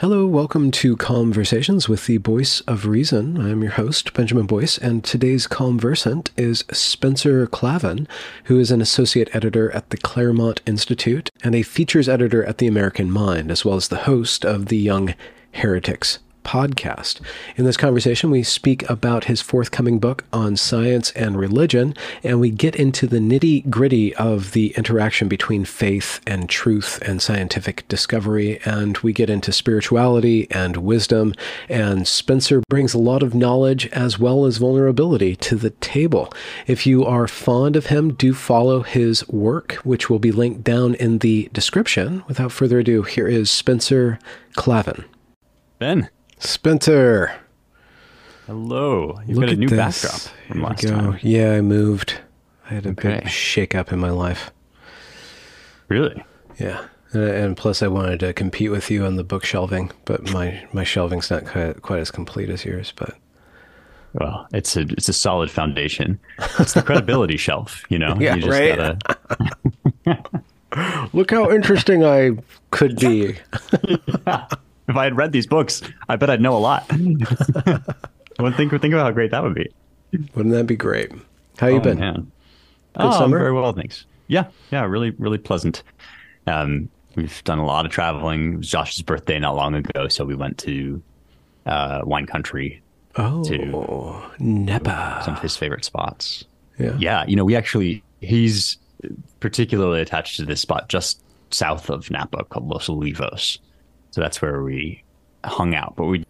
Hello, welcome to Conversations with the Voice of Reason. I'm your host, Benjamin Boyce, and today's conversant is Spencer Klavan, who is an associate editor at the Claremont Institute and a features editor at the American Mind, as well as the host of the Young Heretics podcast. In this conversation, we speak about his forthcoming book on science and religion, and we get into the nitty gritty of the interaction between faith and truth and scientific discovery, and we get into spirituality and wisdom. And Spencer brings a lot of knowledge as well as vulnerability to the table. If you are fond of him, do follow his work, which will be linked down in the description. Without further ado, here is Spencer Klavan. Ben. Spencer. Hello. You've Look got a new this. backdrop from last time. Yeah, I moved. I had a okay. big shake up in my life. Really? Yeah. And plus, I wanted to compete with you on the book shelving, but my, my shelving's not quite, quite as complete as yours. But well, it's a it's a solid foundation. It's the credibility shelf, you know. Yeah, you right. Gotta... Look how interesting I could be. if I had read these books, I bet I'd know a lot. One think think about how great that would be. Wouldn't that be great? How you oh, been? Man. Good oh, summer? very well, thanks. Yeah, yeah, really, really pleasant. Um, we've done a lot of traveling. It was Josh's birthday not long ago, so we went to uh, wine country. Oh, to Napa. Some of his favorite spots. Yeah, yeah. You know, we actually he's particularly attached to this spot just south of Napa called Los Olivos. So that's where we hung out. But we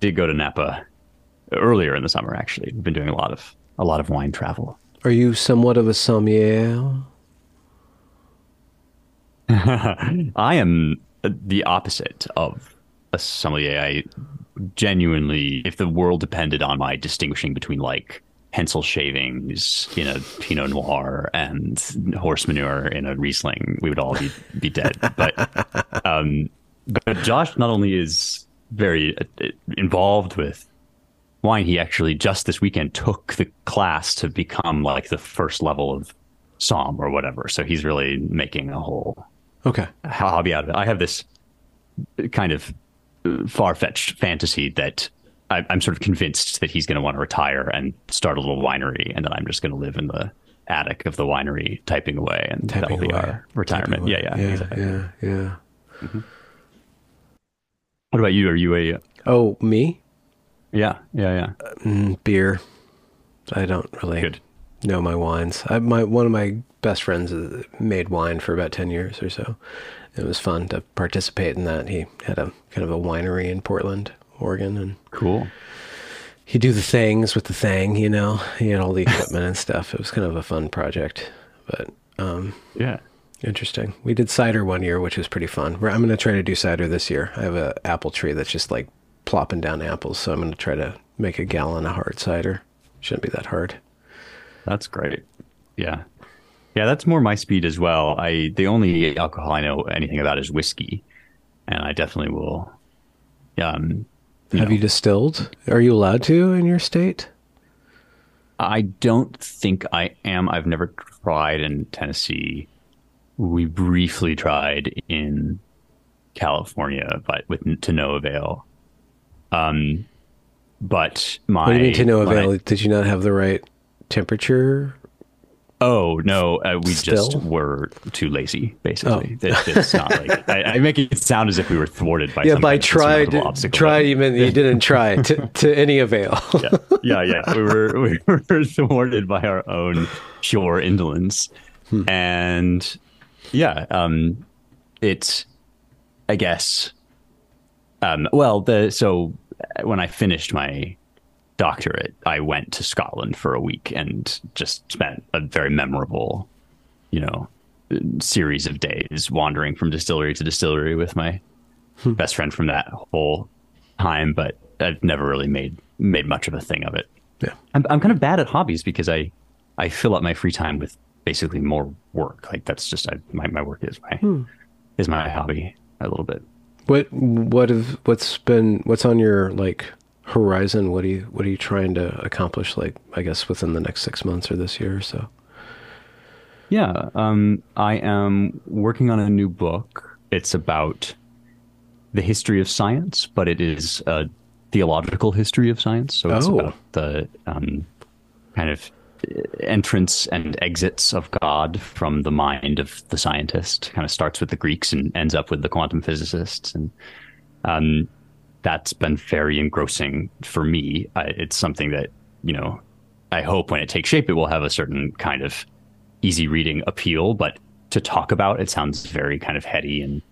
did go to Napa earlier in the summer. Actually, we've been doing a lot of a lot of wine travel. Are you somewhat of a sommelier? I am the opposite of a sommelier. I genuinely, if the world depended on my distinguishing between like pencil shavings in a Pinot Noir and horse manure in a Riesling, we would all be be dead. But um, but Josh not only is very uh, involved with wine, he actually just this weekend took the class to become like the first level of Somm or whatever. So he's really making a whole okay hobby out of it. I have this kind of uh, far fetched fantasy that I, am sort of convinced that he's going to want to retire and start a little winery, and then I'm just going to live in the attic of the winery typing away, and typing that'll be away. our retirement. Yeah, yeah, yeah, exactly. yeah, yeah. Mm-hmm. What about you? Are you a? Oh, me? Yeah, yeah, yeah. Uh, mm, beer. I don't really Good. know my wines. I, my one of my best friends uh, made wine for about ten years or so. It was fun to participate in that. He had a kind of a winery in Portland, Oregon, and cool. He'd do the things with the thing, you know. He had all the equipment and stuff. It was kind of a fun project, but um, yeah, Interesting. We did cider one year, which was pretty fun. I'm going to try to do cider this year. I have an apple tree that's just like plopping down apples, so I'm going to try to make a gallon of hard cider. Shouldn't be that hard. That's great. Yeah. Yeah, that's more my speed as well. I the only alcohol I know anything about is whiskey, and I definitely will. Um, you have know. you distilled? Are you allowed to in your state? I don't think I am. I've never tried in Tennessee we briefly tried in California, but with to no avail. Um, but my what do you mean to no avail? Did you not have the right temperature? Oh no, uh, we Still? just were too lazy. Basically, oh. it, it's not like I, I, make it sound as if we were thwarted by yeah. By tried, tried you meant you didn't try to, to any avail. yeah, yeah, yeah. We were we were thwarted by our own pure indolence, hmm. and yeah, um, it's I guess. Um, well, the so when I finished my doctorate, I went to Scotland for a week and just spent a very memorable, you know, series of days wandering from distillery to distillery with my hmm. best friend from that whole time, but I've never really made made much of a thing of it. Yeah, I'm I'm kind of bad at hobbies because I I fill up my free time with basically more work. Like that's just I, my my work is my hmm. is my hobby a little bit. What what have what's been what's on your like horizon? What are you what are you trying to accomplish? Like I guess within the next six months or this year or so. Yeah, um, I am working on a new book. It's about the history of science, but it is a theological history of science. So it's oh. about the um, kind of entrance and exits of God from the mind of the scientist. Kind of starts with the Greeks and ends up with the quantum physicists, and um, that's been very engrossing for me. I, it's something that you know I hope when it takes shape, it will have a certain kind of easy reading appeal, but to talk about, it sounds very kind of heady and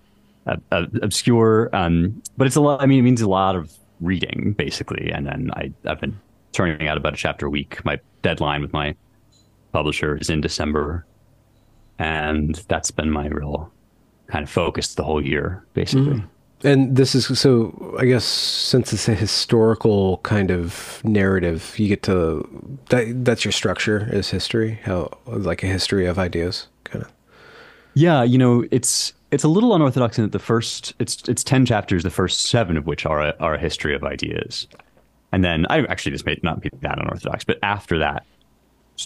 uh, uh, obscure. Um, but it's a lot. I mean, it means a lot of reading basically, and then I I've been turning out about a chapter a week. My deadline with my publisher is in December, and that's been my real kind of focus the whole year, basically. Mm. And this is so. I guess since it's a historical kind of narrative, you get to that. That's your structure is history. How like a history of ideas, kind of. Yeah, you know, it's it's a little unorthodox in that the first it's it's ten chapters, the first seven of which are a, are a history of ideas, and then I actually this may not be that unorthodox, but after that,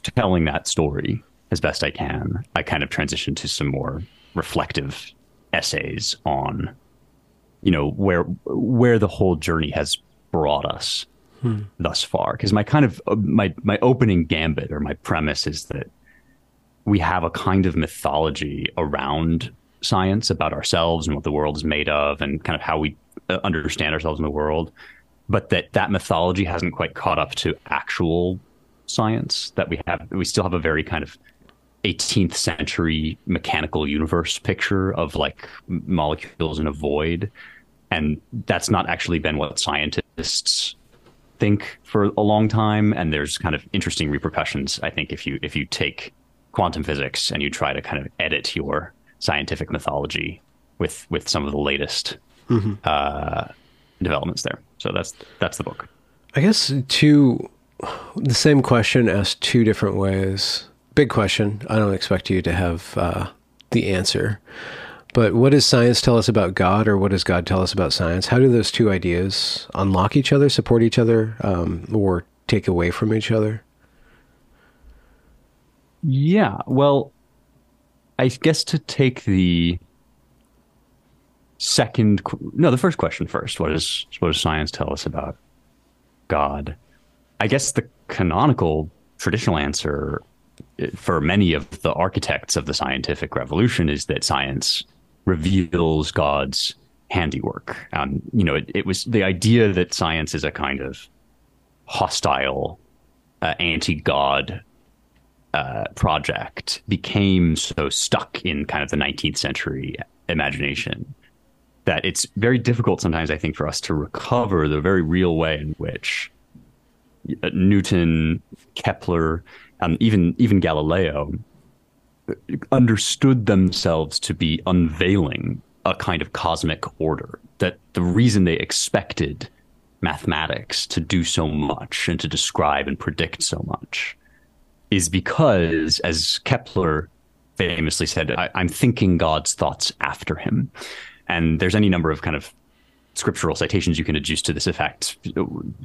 telling that story as best I can, I kind of transition to some more reflective essays on, you know, where where the whole journey has brought us hmm. thus far. Because my kind of my my opening gambit or my premise is that we have a kind of mythology around science about ourselves and what the world is made of and kind of how we uh, understand ourselves in the world but that that mythology hasn't quite caught up to actual science that we have we still have a very kind of 18th century mechanical universe picture of like molecules in a void and that's not actually been what scientists think for a long time and there's kind of interesting repercussions i think if you if you take quantum physics and you try to kind of edit your scientific mythology with with some of the latest mm-hmm. uh, developments there. So that's that's the book. I guess two the same question asked two different ways. Big question. I don't expect you to have uh, the answer. But what does science tell us about God, or what does God tell us about science? How do those two ideas unlock each other, support each other, um, or take away from each other? Yeah, well, I guess to take the second no the first question first. What does what does science tell us about god? I guess the canonical traditional answer eh, for many of the architects of the scientific revolution is that science reveals god's handiwork. Um, you know it, it, was the idea that science is a kind of hostile uh, anti-god uh, project became so stuck in kind of the 19th century imagination that it's very difficult sometimes, I think, for us to recover the very real way in which uh, Newton, Kepler, um, even even Galileo understood themselves to be unveiling a kind of cosmic order. That the reason they expected mathematics to do so much and to describe and predict so much is because, as Kepler famously said, I, am thinking God's thoughts after him. And there's any number of kind of scriptural citations you can adduce to this effect.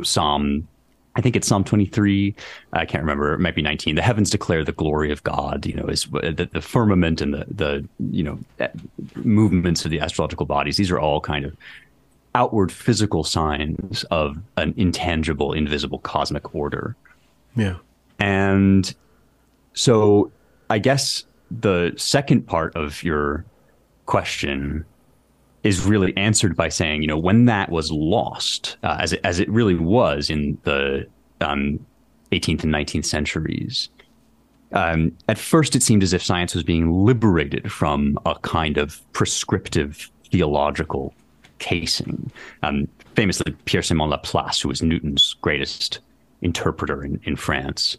Psalm, I think it's Psalm 23. I can't remember. It might be 19. The heavens declare the glory of God. You know, is the, the firmament and the the you know eh, movements of the astrological bodies. These are all kind of outward physical signs of an intangible, invisible cosmic order. Yeah. And so I guess the second part of your question is really answered by saying, you know, when that was lost, uh, as it, as it really was in the um, 18th and 19th centuries, um, at first it seemed as if science was being liberated from a kind of prescriptive theological casing. Um, famously, Pierre Simon Laplace, who was Newton's greatest interpreter in, in France,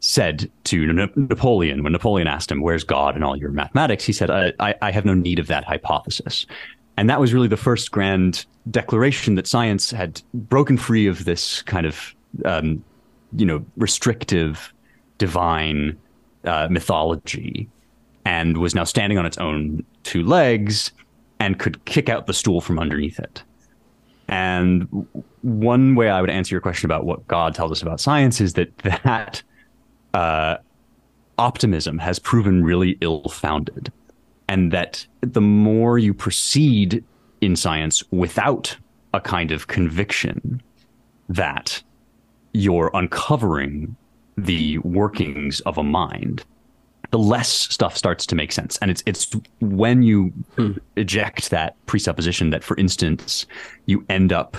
said to Napoleon when Napoleon asked him, "Where's God in all your mathematics?" He said, I, I, I have no need of that hypothesis." And that was really the first grand declaration that science had broken free of this kind of, um, you know, restrictive divine uh, mythology and was now standing on its own two legs and could kick out the stool from underneath it. And one way I would answer your question about what God tells us about science is that that uh, optimism has proven really ill founded. And that the more you proceed in science without a kind of conviction that you're uncovering the workings of a mind, the less stuff starts to make sense. And it's it's when you hmm. eject that presupposition that, for instance, you end up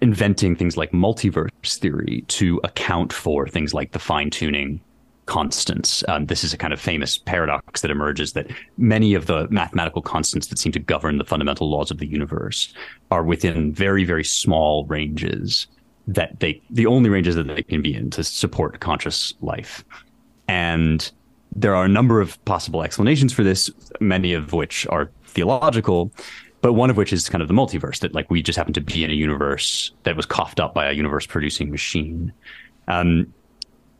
inventing things like multiverse theory to account for things like the fine tuning constants. Um, this is a kind of famous paradox that emerges that many of the mathematical constants that seem to govern the fundamental laws of the universe are within very, very small ranges that they, the only ranges that they can be in to support conscious life. And there are a number of possible explanations for this, many of which are theological, but one of which is kind of the multiverse that like we just happen to be in a universe that was coughed up by a universe producing machine. Um,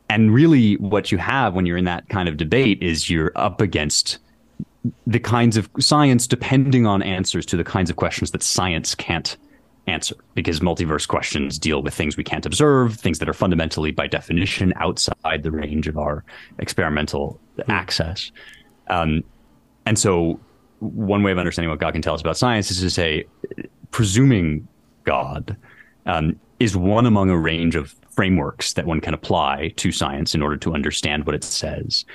and really what you have when you're in that kind of debate is you're up against the kinds of science depending on answers to the kinds of questions that science can't answer because multiverse questions deal with things we can't observe, things that are fundamentally by definition outside the range of our experimental mm. access. Um, and so one way of understanding what God can tell us about science is to say, presuming God um, is one among a range of frameworks that one can apply to science in order to understand what it says.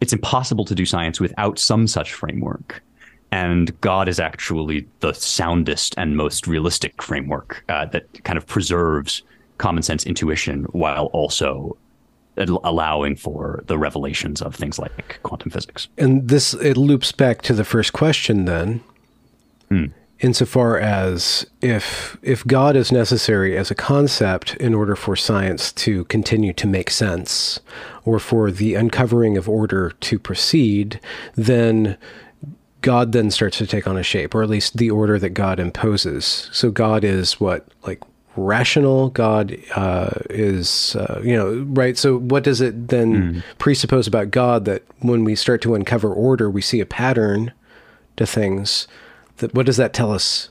It's impossible to do science without some such framework. And God is actually the soundest and most realistic framework uh, that kind of preserves common sense intuition while also allowing for the revelations of things like quantum physics. And this it loops back to the first question then. Hmm. Insofar as if if God is necessary as a concept in order for science to continue to make sense or for the uncovering of order to proceed, then God then starts to take on a shape, or at least the order that God imposes. So God is what like rational god uh, is uh, you know right so what does it then mm. presuppose about god that when we start to uncover order we see a pattern to things that what does that tell us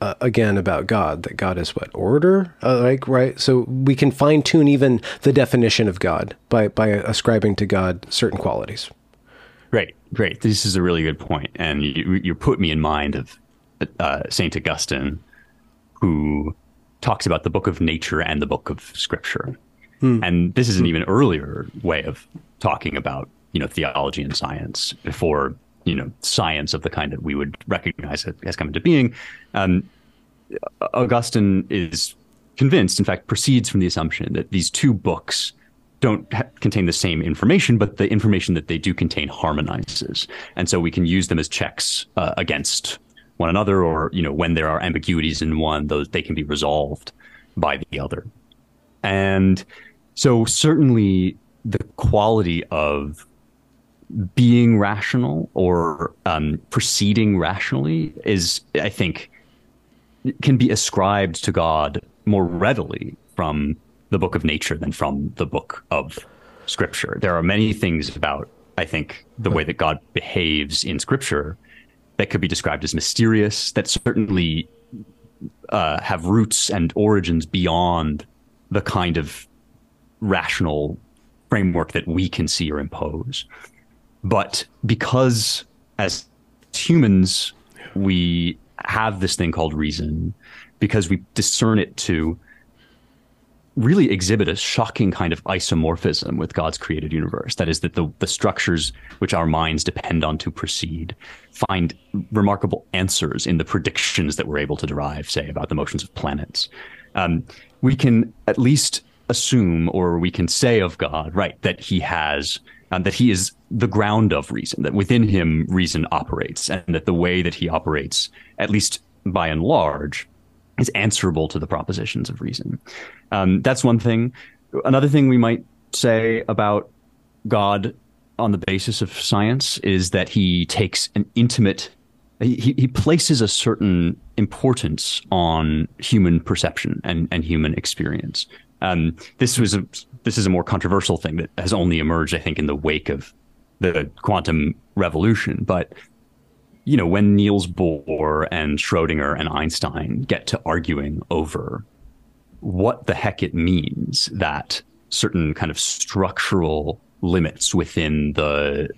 uh, again about god that god is what order uh, like right so we can fine tune even the definition of god by by ascribing to god certain qualities Right, great. This is a really good point, and you, you put me in mind of uh, Saint Augustine, who talks about the book of nature and the book of scripture. Hmm. And this is an even earlier way of talking about, you know, theology and science before, you know, science of the kind that we would recognize has come into being. Um, Augustine is convinced, in fact, proceeds from the assumption that these two books don't ha- contain the same information, but the information that they do contain harmonizes. And so we can use them as checks uh, against one another or you know when there are ambiguities in one those they can be resolved by the other and so certainly the quality of being rational or um, proceeding rationally is i think can be ascribed to god more readily from the book of nature than from the book of scripture there are many things about i think the way that god behaves in scripture that could be described as mysterious, that certainly uh, have roots and origins beyond the kind of rational framework that we can see or impose. But because as humans, we have this thing called reason, because we discern it to really exhibit a shocking kind of isomorphism with God's created universe. That is, that the, the structures which our minds depend on to proceed find remarkable answers in the predictions that we're able to derive, say, about the motions of planets. Um, we can at least assume, or we can say of God, right, that he has. Um, that he is the ground of reason, that within him reason operates, and that the way that he operates, at least by and large, is answerable to the propositions of reason. Um, that's one thing. Another thing we might say about God on the basis of science is that he takes an intimate he, he places a certain importance on human perception and, and human experience. Um, this was a this is a more controversial thing that has only emerged, I think, in the wake of the quantum revolution. But you know, when Niels Bohr and Schrodinger and Einstein get to arguing over what the heck it means that certain kind of structural limits within the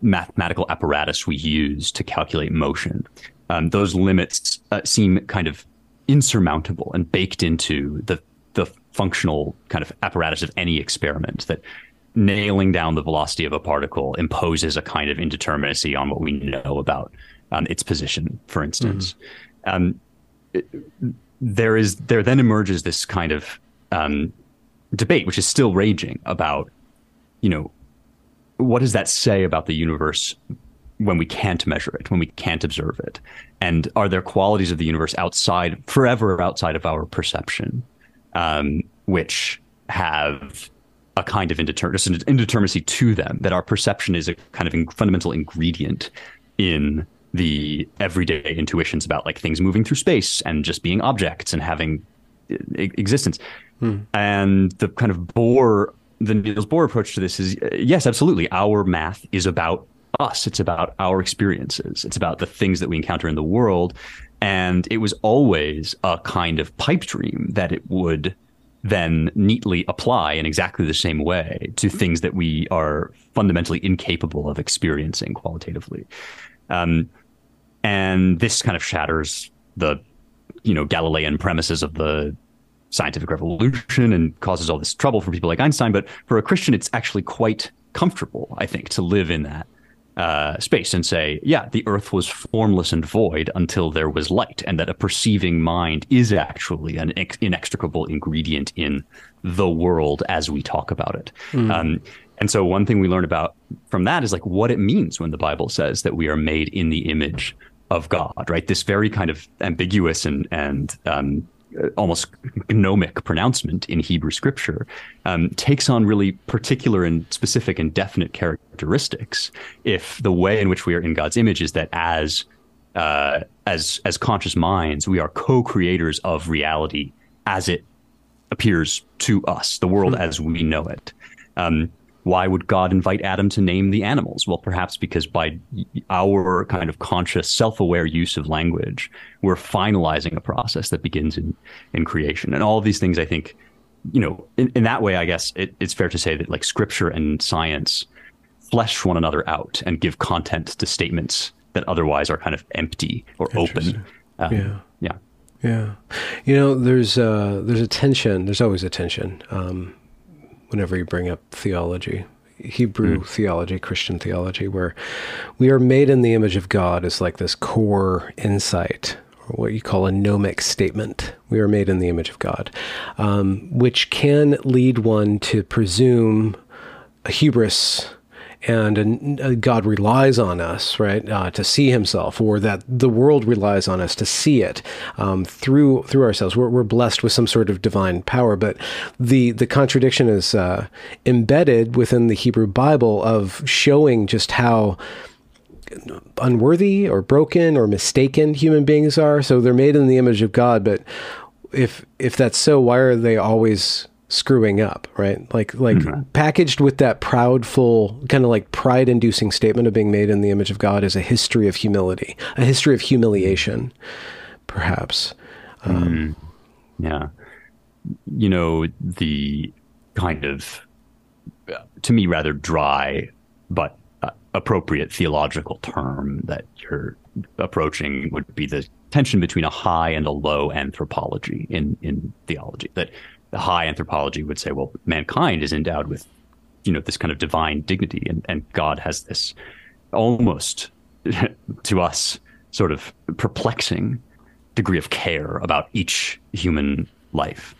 mathematical apparatus we use to calculate motion. Um, those limits uh, seem kind of insurmountable and baked into the the functional kind of apparatus of any experiment that nailing down the velocity of a particle imposes a kind of indeterminacy on what we know about um, its position, for instance. Mm-hmm. Um, it, there is there then emerges this kind of um, debate, which is still raging about, you know, what does that say about the universe when we can't measure it, when we can't observe it, and are there qualities of the universe outside, forever outside of our perception, um, which have a kind of indeterminacy, indeterminacy to them that our perception is a kind of in, fundamental ingredient in the everyday intuitions about like things moving through space and just being objects and having existence. Hmm. And the kind of Bohr, the Niels Bohr approach to this is yes, absolutely. Our math is about us. It's about our experiences. It's about the things that we encounter in the world. And it was always a kind of pipe dream that it would then neatly apply in exactly the same way to things that we are fundamentally incapable of experiencing qualitatively. Um, and this kind of shatters the, you know, Galilean premises of the scientific revolution and causes all this trouble for people like Einstein. But for a Christian, it's actually quite comfortable, I think, to live in that uh, space and say, yeah, the earth was formless and void until there was light, and that a perceiving mind is actually an ex- inextricable ingredient in the world as we talk about it. Mm. Um, and so, one thing we learn about from that is like what it means when the Bible says that we are made in the image of God, right? This very kind of ambiguous and and um, almost gnomic pronouncement in Hebrew scripture um, takes on really particular and specific and definite characteristics if the way in which we are in God's image is that as uh, as as conscious minds we are co-creators of reality as it appears to us, the world mm-hmm. as we know it. Um, why would God invite Adam to name the animals? Well, perhaps because by our kind of conscious, self-aware use of language, we're finalizing a process that begins in in creation. And all of these things, I think, you know, in, in that way, I guess it, it's fair to say that like scripture and science flesh one another out and give content to statements that otherwise are kind of empty or open. Um, yeah. Yeah. Yeah. You know, there's uh, there's a tension. There's always a tension. Um, whenever you bring up theology, Hebrew mm. theology, Christian theology, where we are made in the image of God is like this core insight, or what you call a gnomic statement. We are made in the image of God, um, which can lead one to presume a hubris and uh, God relies on us, right, uh, to see Himself, or that the world relies on us to see it um, through through ourselves. We're, we're, blessed with some sort of divine power, but the the contradiction is uh, embedded within the Hebrew Bible of showing just how unworthy or broken or mistaken human beings are. So they're made in the image of God, but if if that's so, why are they always screwing up, right? Like like mm-hmm. packaged with that proudful kind of like pride inducing statement of being made in the image of God is a history of humility, a history of humiliation, perhaps. Um, mm. Yeah. You know, the kind of to me rather dry but uh, appropriate theological term that you're approaching would be the tension between a high and a low anthropology in in theology that the high anthropology would say, well, mankind is endowed with, you know, this kind of divine dignity, and, and God has this almost to us sort of perplexing degree of care about each human life.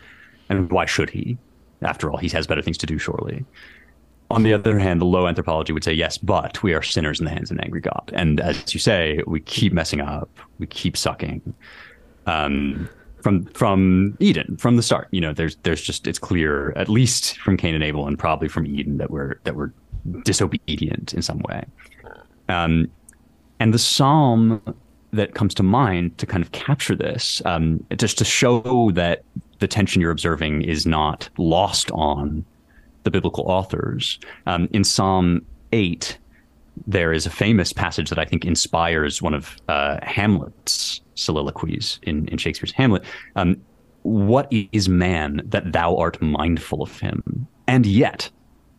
And why should he? After all, he has better things to do, surely. On the other hand, the low anthropology would say, yes, but we are sinners in the hands of an angry God. And as you say, we keep messing up, we keep sucking. Um, from from Eden from the start. You know, there's there's just it's clear at least from Cain and Abel and probably from Eden that we're that we're disobedient in some way. Um, and the psalm that comes to mind to kind of capture this, um, just to show that the tension you're observing is not lost on the biblical authors. Um, in Psalm 8, there is a famous passage that I think inspires one of uh, Hamlet's soliloquies in, in Shakespeare's Hamlet. Um, what is man that thou art mindful of him? And yet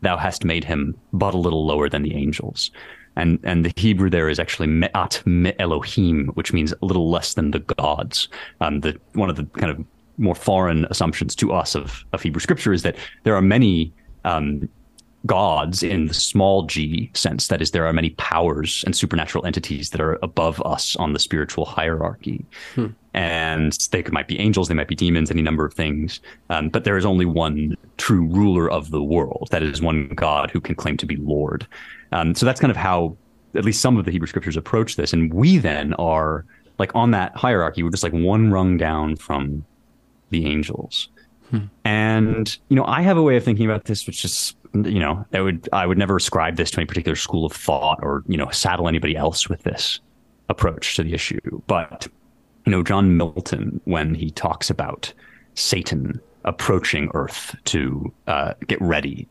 thou hast made him but a little lower than the angels. And and the Hebrew there is actually me'at me Elohim, which means a little less than the gods. Um, the one of the kind of more foreign assumptions to us of, of Hebrew scripture is that there are many um, gods in the small g sense. That is, there are many powers and supernatural entities that are above us on the spiritual hierarchy. Hmm. And they might be angels, they might be demons, any number of things. Um, but there is only one true ruler of the world. That is one God who can claim to be Lord. Um, so that's kind of how at least some of the Hebrew scriptures approach this. And we then are like on that hierarchy, we're just like one rung down from the angels. Hmm. And you know, I have a way of thinking about this, which is you know, I would I would never ascribe this to any particular school of thought or you know saddle anybody else with this approach to the issue. But you know, John Milton, when he talks about Satan approaching Earth to uh, get ready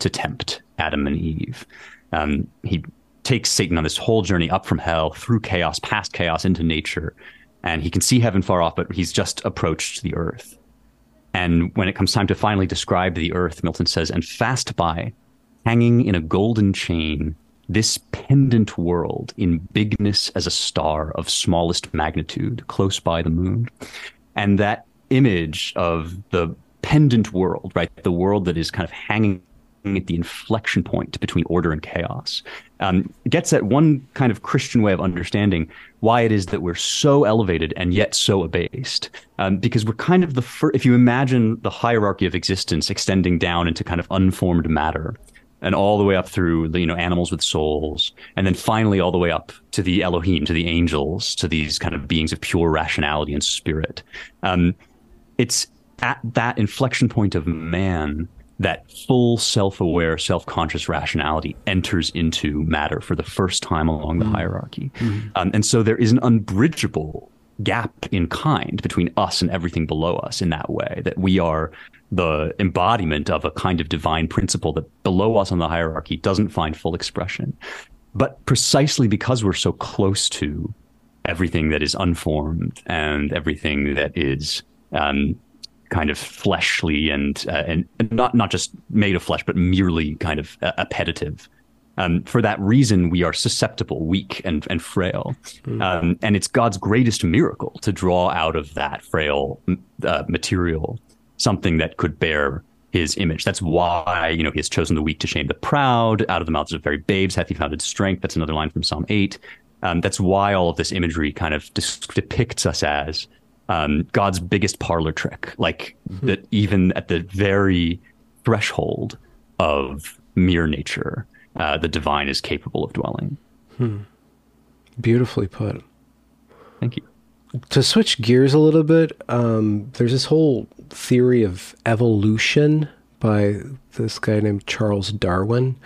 to tempt Adam and Eve, um, he takes Satan on this whole journey up from hell through chaos, past chaos into nature, and he can see heaven far off, but he's just approached the earth. And when it comes time to finally describe the earth, Milton says, and fast by, hanging in a golden chain, this pendant world in bigness as a star of smallest magnitude, close by the moon. And that image of the pendant world, right? The world that is kind of hanging at the inflection point between order and chaos. Um, gets at one kind of Christian way of understanding why it is that we're so elevated and yet so abased. Um, because we're kind of the first, if you imagine the hierarchy of existence extending down into kind of unformed matter and all the way up through the, you know, animals with souls, and then finally all the way up to the Elohim, to the angels, to these kind of beings of pure rationality and spirit. Um, it's at that inflection point of man that full self-aware, self-conscious rationality enters into matter for the first time along the mm. hierarchy. Mm. Um, and so there is an unbridgeable gap in kind between us and everything below us in that way that we are the embodiment of a kind of divine principle that below us on the hierarchy doesn't find full expression. But precisely because we're so close to everything that is unformed and everything that is um, kind of fleshly and uh, and not not just made of flesh, but merely kind of uh, appetitive. Um, for that reason, we are susceptible, weak, and and frail. Mm. Um, and it's God's greatest miracle to draw out of that frail uh, material something that could bear His image. That's why you know He has chosen the weak to shame the proud. Out of the mouths of very babes hath He founded strength. That's another line from Psalm eight. Um, that's why all of this imagery kind of depicts us as um, God's biggest parlor trick, like mm-hmm. that even at the very threshold of mere nature, uh, the divine is capable of dwelling. Hmm. Beautifully put. Thank you. To switch gears a little bit, um, there's this whole theory of evolution by this guy named Charles Darwin,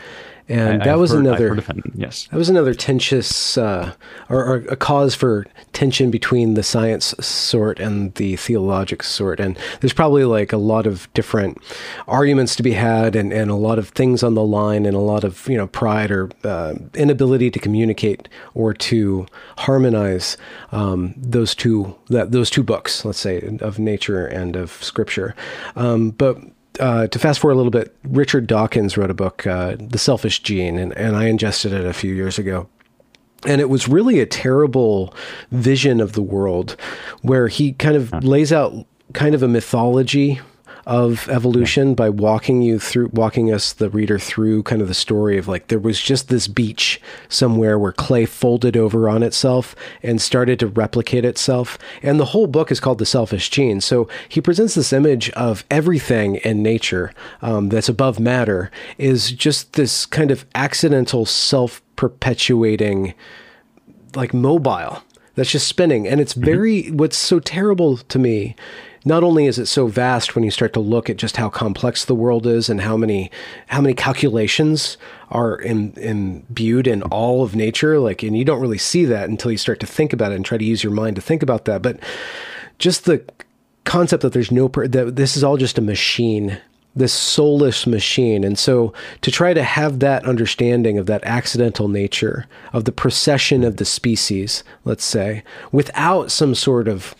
and I, that I've was heard, another yes. that was another tensious uh, or, or, a cause for tension between the science sort and the theologic sort. And there's probably like a lot of different arguments to be had and, and a lot of things on the line and a lot of you know pride or uh, inability to communicate or to harmonize um, those two that those two books let's say of nature and of scripture. Um, but uh, to fast forward a little bit, Richard Dawkins wrote a book, uh, The Selfish Gene, and, and I ingested it a few years ago. And it was really a terrible vision of the world where he kind of lays out kind of a mythology of evolution by walking you through walking us the reader through kind of the story of like there was just this beach somewhere where clay folded over on itself and started to replicate itself. And the whole book is called the selfish gene. So he presents this image of everything in nature um, that's above matter is just this kind of accidental self-perpetuating like mobile that's just spinning. And it's very what's so terrible to me not only is it so vast when you start to look at just how complex the world is and how many how many calculations are in, imbued in all of nature, like, and you don't really see that until you start to think about it and try to use your mind to think about that. But just the concept that there's no per- that this is all just a machine this soulless machine. And so to try to have that understanding of that accidental nature of the procession of the species, let's say, without some sort of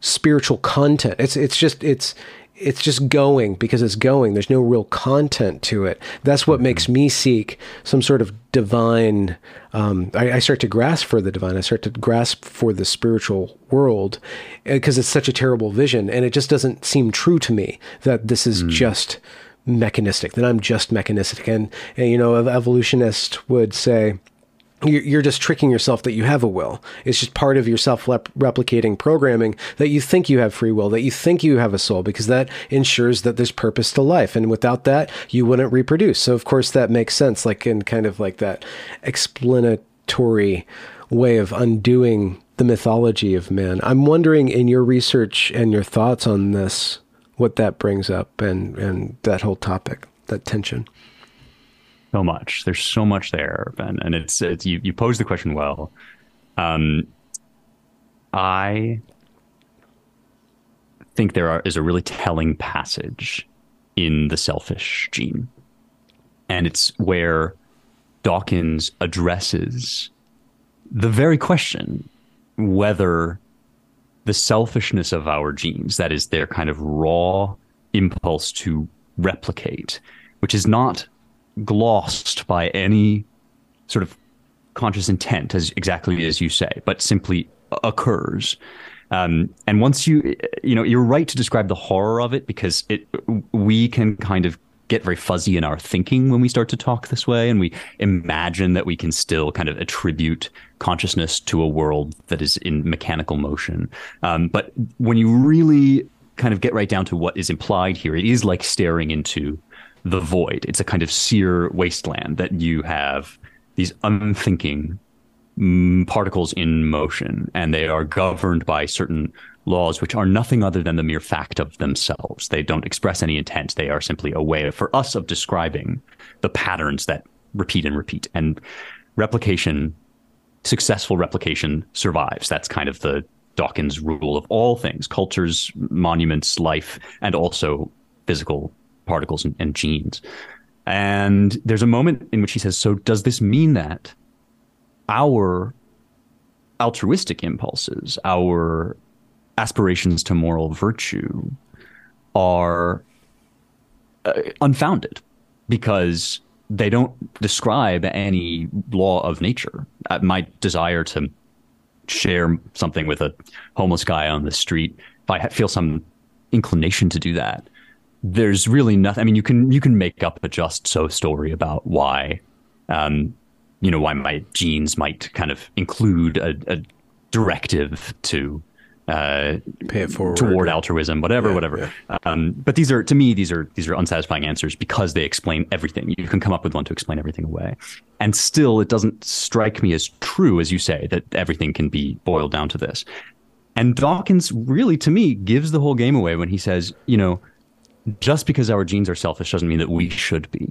spiritual content. It's it's just it's it's just going because it's going. There's no real content to it. That's what makes mm-hmm. me seek some sort of divine. Um, I, I, start to grasp for the divine. I start to grasp for the spiritual world because it's such a terrible vision, and it just doesn't seem true to me that this is mm. just mechanistic. That I'm just mechanistic, and, and you know, an evolutionist would say you're just tricking yourself that you have a will. It's just part of your self replicating programming that you think you have free will, that you think you have a soul, because that ensures that there's purpose to life. And without that, you wouldn't reproduce. So, of course, that makes sense, like in kind of like that explanatory way of undoing the mythology of man. I'm wondering in your research and your thoughts on this, what that brings up and, and that whole topic, that tension so much. There's so much there, Ben, and it's, it's you. You pose the question well. Um, I think there are, is a really telling passage in the selfish gene, and it's where Dawkins addresses the very question whether the selfishness of our genes, that is their kind of raw impulse to replicate, which is not glossed by any sort of conscious intent, as exactly as you say, but simply occurs. Um, and once you, you know, you're right to describe the horror of it because it, we can kind of get very fuzzy in our thinking when we start to talk this way, and we imagine that we can still kind of attribute consciousness to a world that is in mechanical motion. Um, but when you really kind of get right down to what is implied here, it is like staring into the void. It's a kind of sear wasteland that you have these unthinking mm, particles in motion, and they are governed by certain laws which are nothing other than the mere fact of themselves. They don't express any intent. They are simply a way for us of describing the patterns that repeat and repeat. And replication, successful replication survives. That's kind of the Dawkins rule of all things cultures, monuments, life, and also physical particles and, and genes. And there's a moment in which he says, So does this mean that our altruistic impulses, our aspirations to moral virtue are uh, unfounded because they don't describe any law of nature. Uh, my desire to share something with a homeless guy on the street, if I feel some inclination to do that, there's really nothing. I mean, you can you can make up a just so story about why, um, you know, why my genes might kind of include a, a directive to uh, pay it forward toward altruism, whatever, yeah, whatever. Yeah. Um, but these are to me these are these are unsatisfying answers because they explain everything. You can come up with one to explain everything away, and still it doesn't strike me as true as you say that everything can be boiled down to this. And Dawkins really, to me, gives the whole game away when he says, you know just because our genes are selfish doesn't mean that we should be.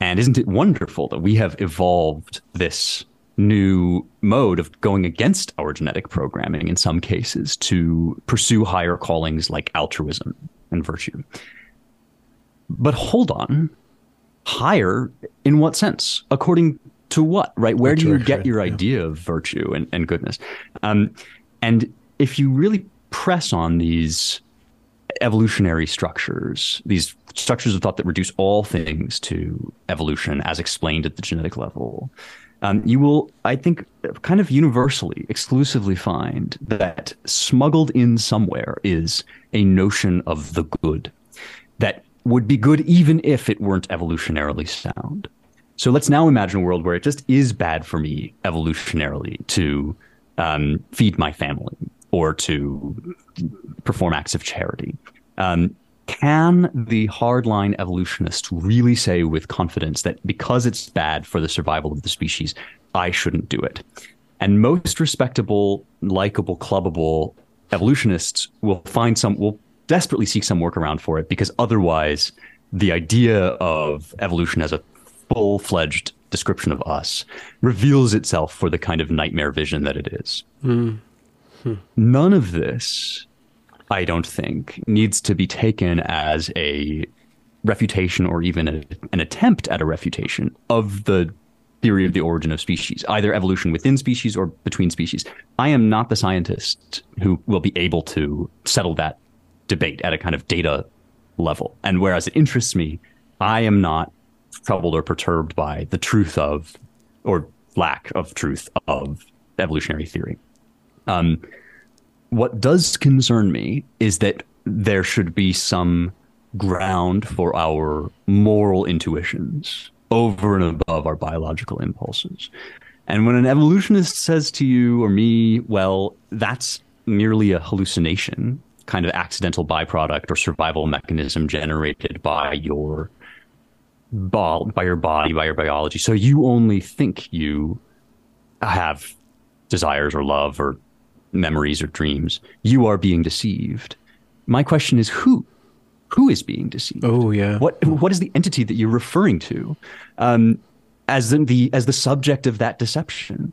And isn't it wonderful that we have evolved this new mode of going against our genetic programming in some cases to pursue higher callings like altruism and virtue? But hold on. Higher in what sense? According to what, right? Where do you get your idea of virtue and, and goodness? Um, and if you really press on these evolutionary structures, these structures of thought that reduce all things to evolution as explained at the genetic level, um, you will, I think, kind of universally, exclusively find that smuggled in somewhere is a notion of the good that would be good even if it weren't evolutionarily sound. So let's now imagine a world where it just is bad for me evolutionarily to um, feed my family or to perform acts of charity. Um, can the hardline evolutionist really say with confidence that because it's bad for the survival of the species, I shouldn't do it? And most respectable, likable, clubbable evolutionists will find some will desperately seek some workaround for it because otherwise, the idea of evolution as a full fledged description of us reveals itself for the kind of nightmare vision that it is. Mm. Hmm. None of this, I don't think, needs to be taken as a refutation or even a, an attempt at a refutation of the theory of the origin of species, either evolution within species or between species. I am not the scientist who will be able to settle that debate at a kind of data level. And whereas it interests me, I am not troubled or perturbed by the truth of, or lack of truth of evolutionary theory. Um, what does concern me is that there should be some ground for our moral intuitions over and above our biological impulses. And when an evolutionist says to you or me, well, that's merely a hallucination, kind of accidental byproduct or survival mechanism generated by your by your body, by your biology. So you only think you have desires or love or memories or dreams. You are being deceived. My question is who? who is being deceived? Oh yeah. What what is the entity that you're referring to um, as the as the subject of that deception?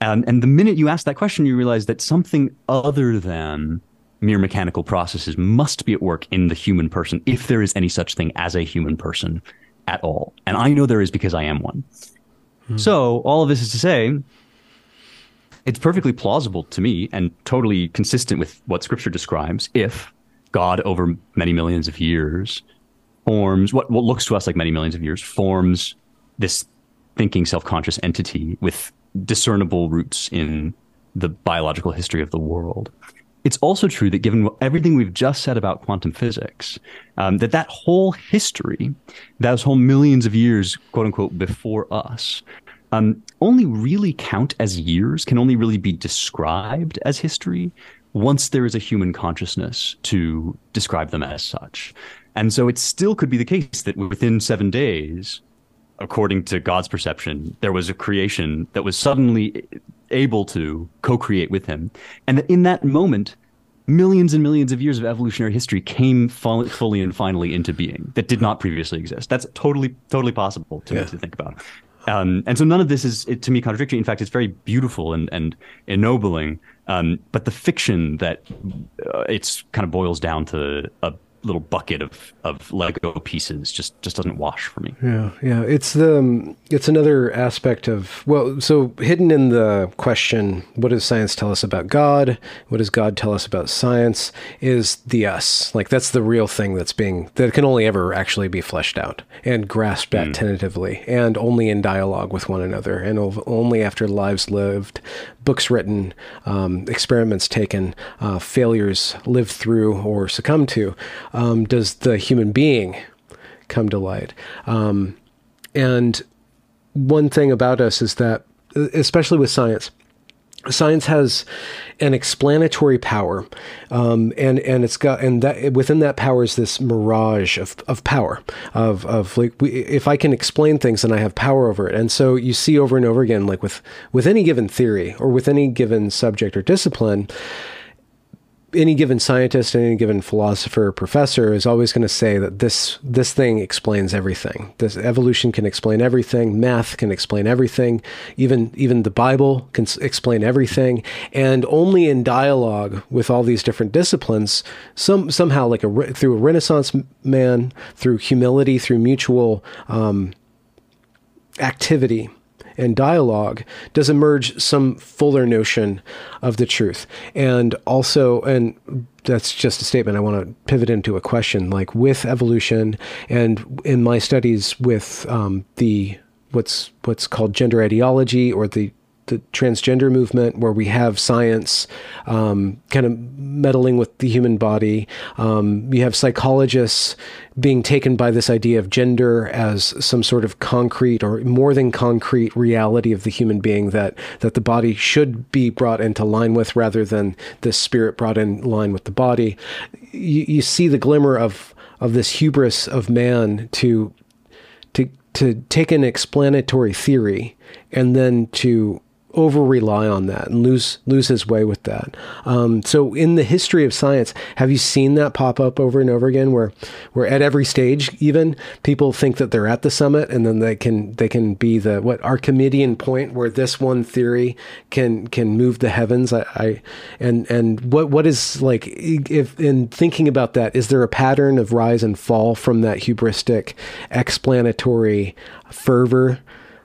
Um, and the minute you ask that question, you realize that something other than mere mechanical processes must be at work in the human person, if there is any such thing as a human person at all. And I know there is because I am one. Hmm. So all of this is to say, it's perfectly plausible to me and totally consistent with what Scripture describes if God over many millions of years forms what, what looks to us like many millions of years forms this thinking self-conscious entity with discernible roots in the biological history of the world. It's also true that given everything we've just said about quantum physics, um, that that whole history, those whole millions of years, quote unquote, before us, um, only really count as years, can only really be described as history once there is a human consciousness to describe them as such. And so it still could be the case that within seven days, according to God's perception, there was a creation that was suddenly able to co create with him. And that in that moment, millions and millions of years of evolutionary history came fully and finally into being that did not previously exist. That's totally, totally possible to, yeah. to think about. Um, and so none of this is, to me, contradictory. In fact, it's very beautiful and, and ennobling. Um, but the fiction that uh, it's kind of boils down to a little bucket of of Lego pieces just just doesn't wash for me. Yeah, yeah. It's the um, it's another aspect of well, so hidden in the question, what does science tell us about God? What does God tell us about science? Is the us like that's the real thing that's being that can only ever actually be fleshed out and grasped at mm. tentatively and only in dialogue with one another and only after lives lived, books written, um, experiments taken, uh, failures lived through or succumbed to um, does the human being come to light. Um, and one thing about us is that, especially with science, science has an explanatory power, um, and and it's got and that within that power is this mirage of, of power of of like we, if I can explain things, then I have power over it. And so you see over and over again, like with with any given theory or with any given subject or discipline, any given scientist, any given philosopher professor is always going to say that this this thing explains everything. This evolution can explain everything. Math can explain everything. Even even the Bible can explain everything. And only in dialogue with all these different disciplines, some somehow like a through a Renaissance man, through humility, through mutual um, activity and dialogue does emerge some fuller notion of the truth. And also, and that's just a statement. I want to pivot into a question. Like with evolution, and in my studies with um, the what's what's called gender ideology or the the transgender movement, where we have science um, kind of meddling with the human body. Um, you have psychologists being taken by this idea of gender as some sort of concrete or more than concrete reality of the human being that that the body should be brought into line with, rather than the spirit brought in line with the body. You, you see the glimmer of of this hubris of man to to to take an explanatory theory and then to over rely on that and lose lose his way with that. Um, so in the history of science, have you seen that pop up over and over again, where where at every stage, even people think that they're at the summit, and then they can they can be the what Archimedean point where this one theory can can move the heavens. I, I and and what what is like if in thinking about that, is there a pattern of rise and fall from that hubristic explanatory fervor?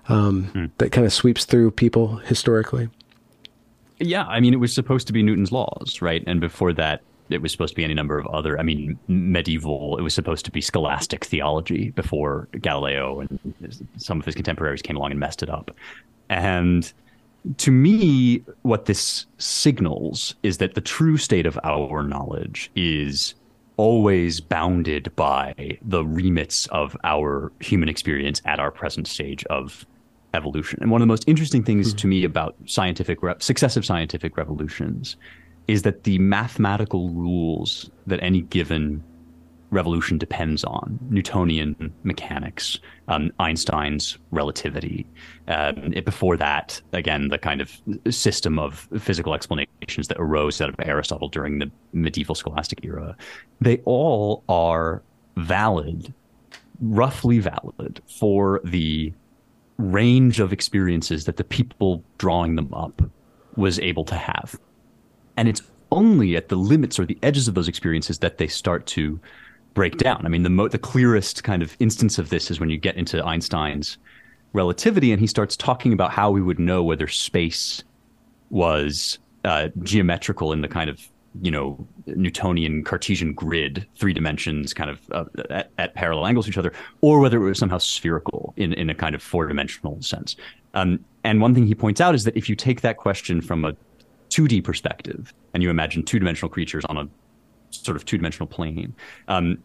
Um, hmm. that kind of sweeps through people historically. Yeah, I mean, it was supposed to be Newton's laws, right? And before that, it was supposed to be any number of other. I mean, medieval. It was supposed to be scholastic theology before Galileo and some of his contemporaries came along and messed it up. And to me, what this signals is that the true state of our knowledge is always bounded by the remits of our human experience at our present stage of evolution. And one of the most interesting things mm-hmm. to me about scientific re- successive scientific revolutions is that the mathematical rules that any given revolution depends on Newtonian mechanics, um, Einstein's relativity. Um, it, before that, again, the kind of system of physical explanations that arose out of Aristotle during the medieval scholastic era, they all are valid, roughly valid for the range of experiences that the people drawing them up was able to have. And it's only at the limits or the edges of those experiences that they start to break down. I mean, the mo- the clearest kind of instance of this is when you get into Einstein's relativity, and he starts talking about how we would know whether space was uh, geometrical in the kind of you know Newtonian Cartesian grid, three dimensions, kind of uh, at, at, parallel angles to each other, or whether it was somehow spherical in in a kind of four dimensional sense. Um, and one thing he points out is that if you take that question from a 2D perspective and you imagine two dimensional creatures on a sort of two dimensional plane, um,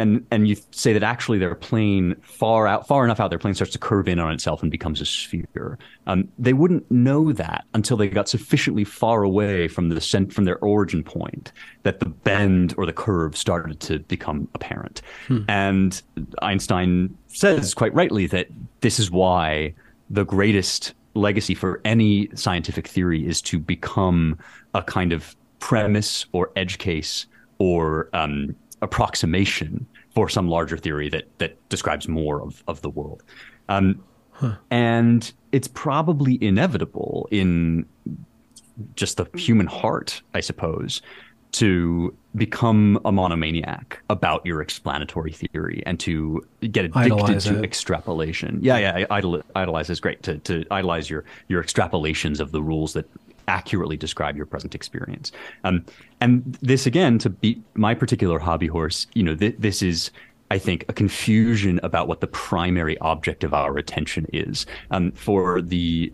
and and you say that actually their plane far out far enough out their plane starts to curve in on itself and becomes a sphere um, they wouldn't know that until they got sufficiently far away from the cent- from their origin point that the bend or the curve started to become apparent hmm. and einstein says quite rightly that this is why the greatest legacy for any scientific theory is to become a kind of premise or edge case or um, approximation for some larger theory that that describes more of, of the world. Um, huh. And it's probably inevitable in just the human heart, I suppose, to become a monomaniac about your explanatory theory and to get addicted idolize to it. extrapolation. Yeah, yeah, idol, idolize is great to to idolize your your extrapolations of the rules that accurately describe your present experience. Um, and this again, to beat my particular hobby horse, you know, th- this is. I think a confusion about what the primary object of our attention is. Um, for the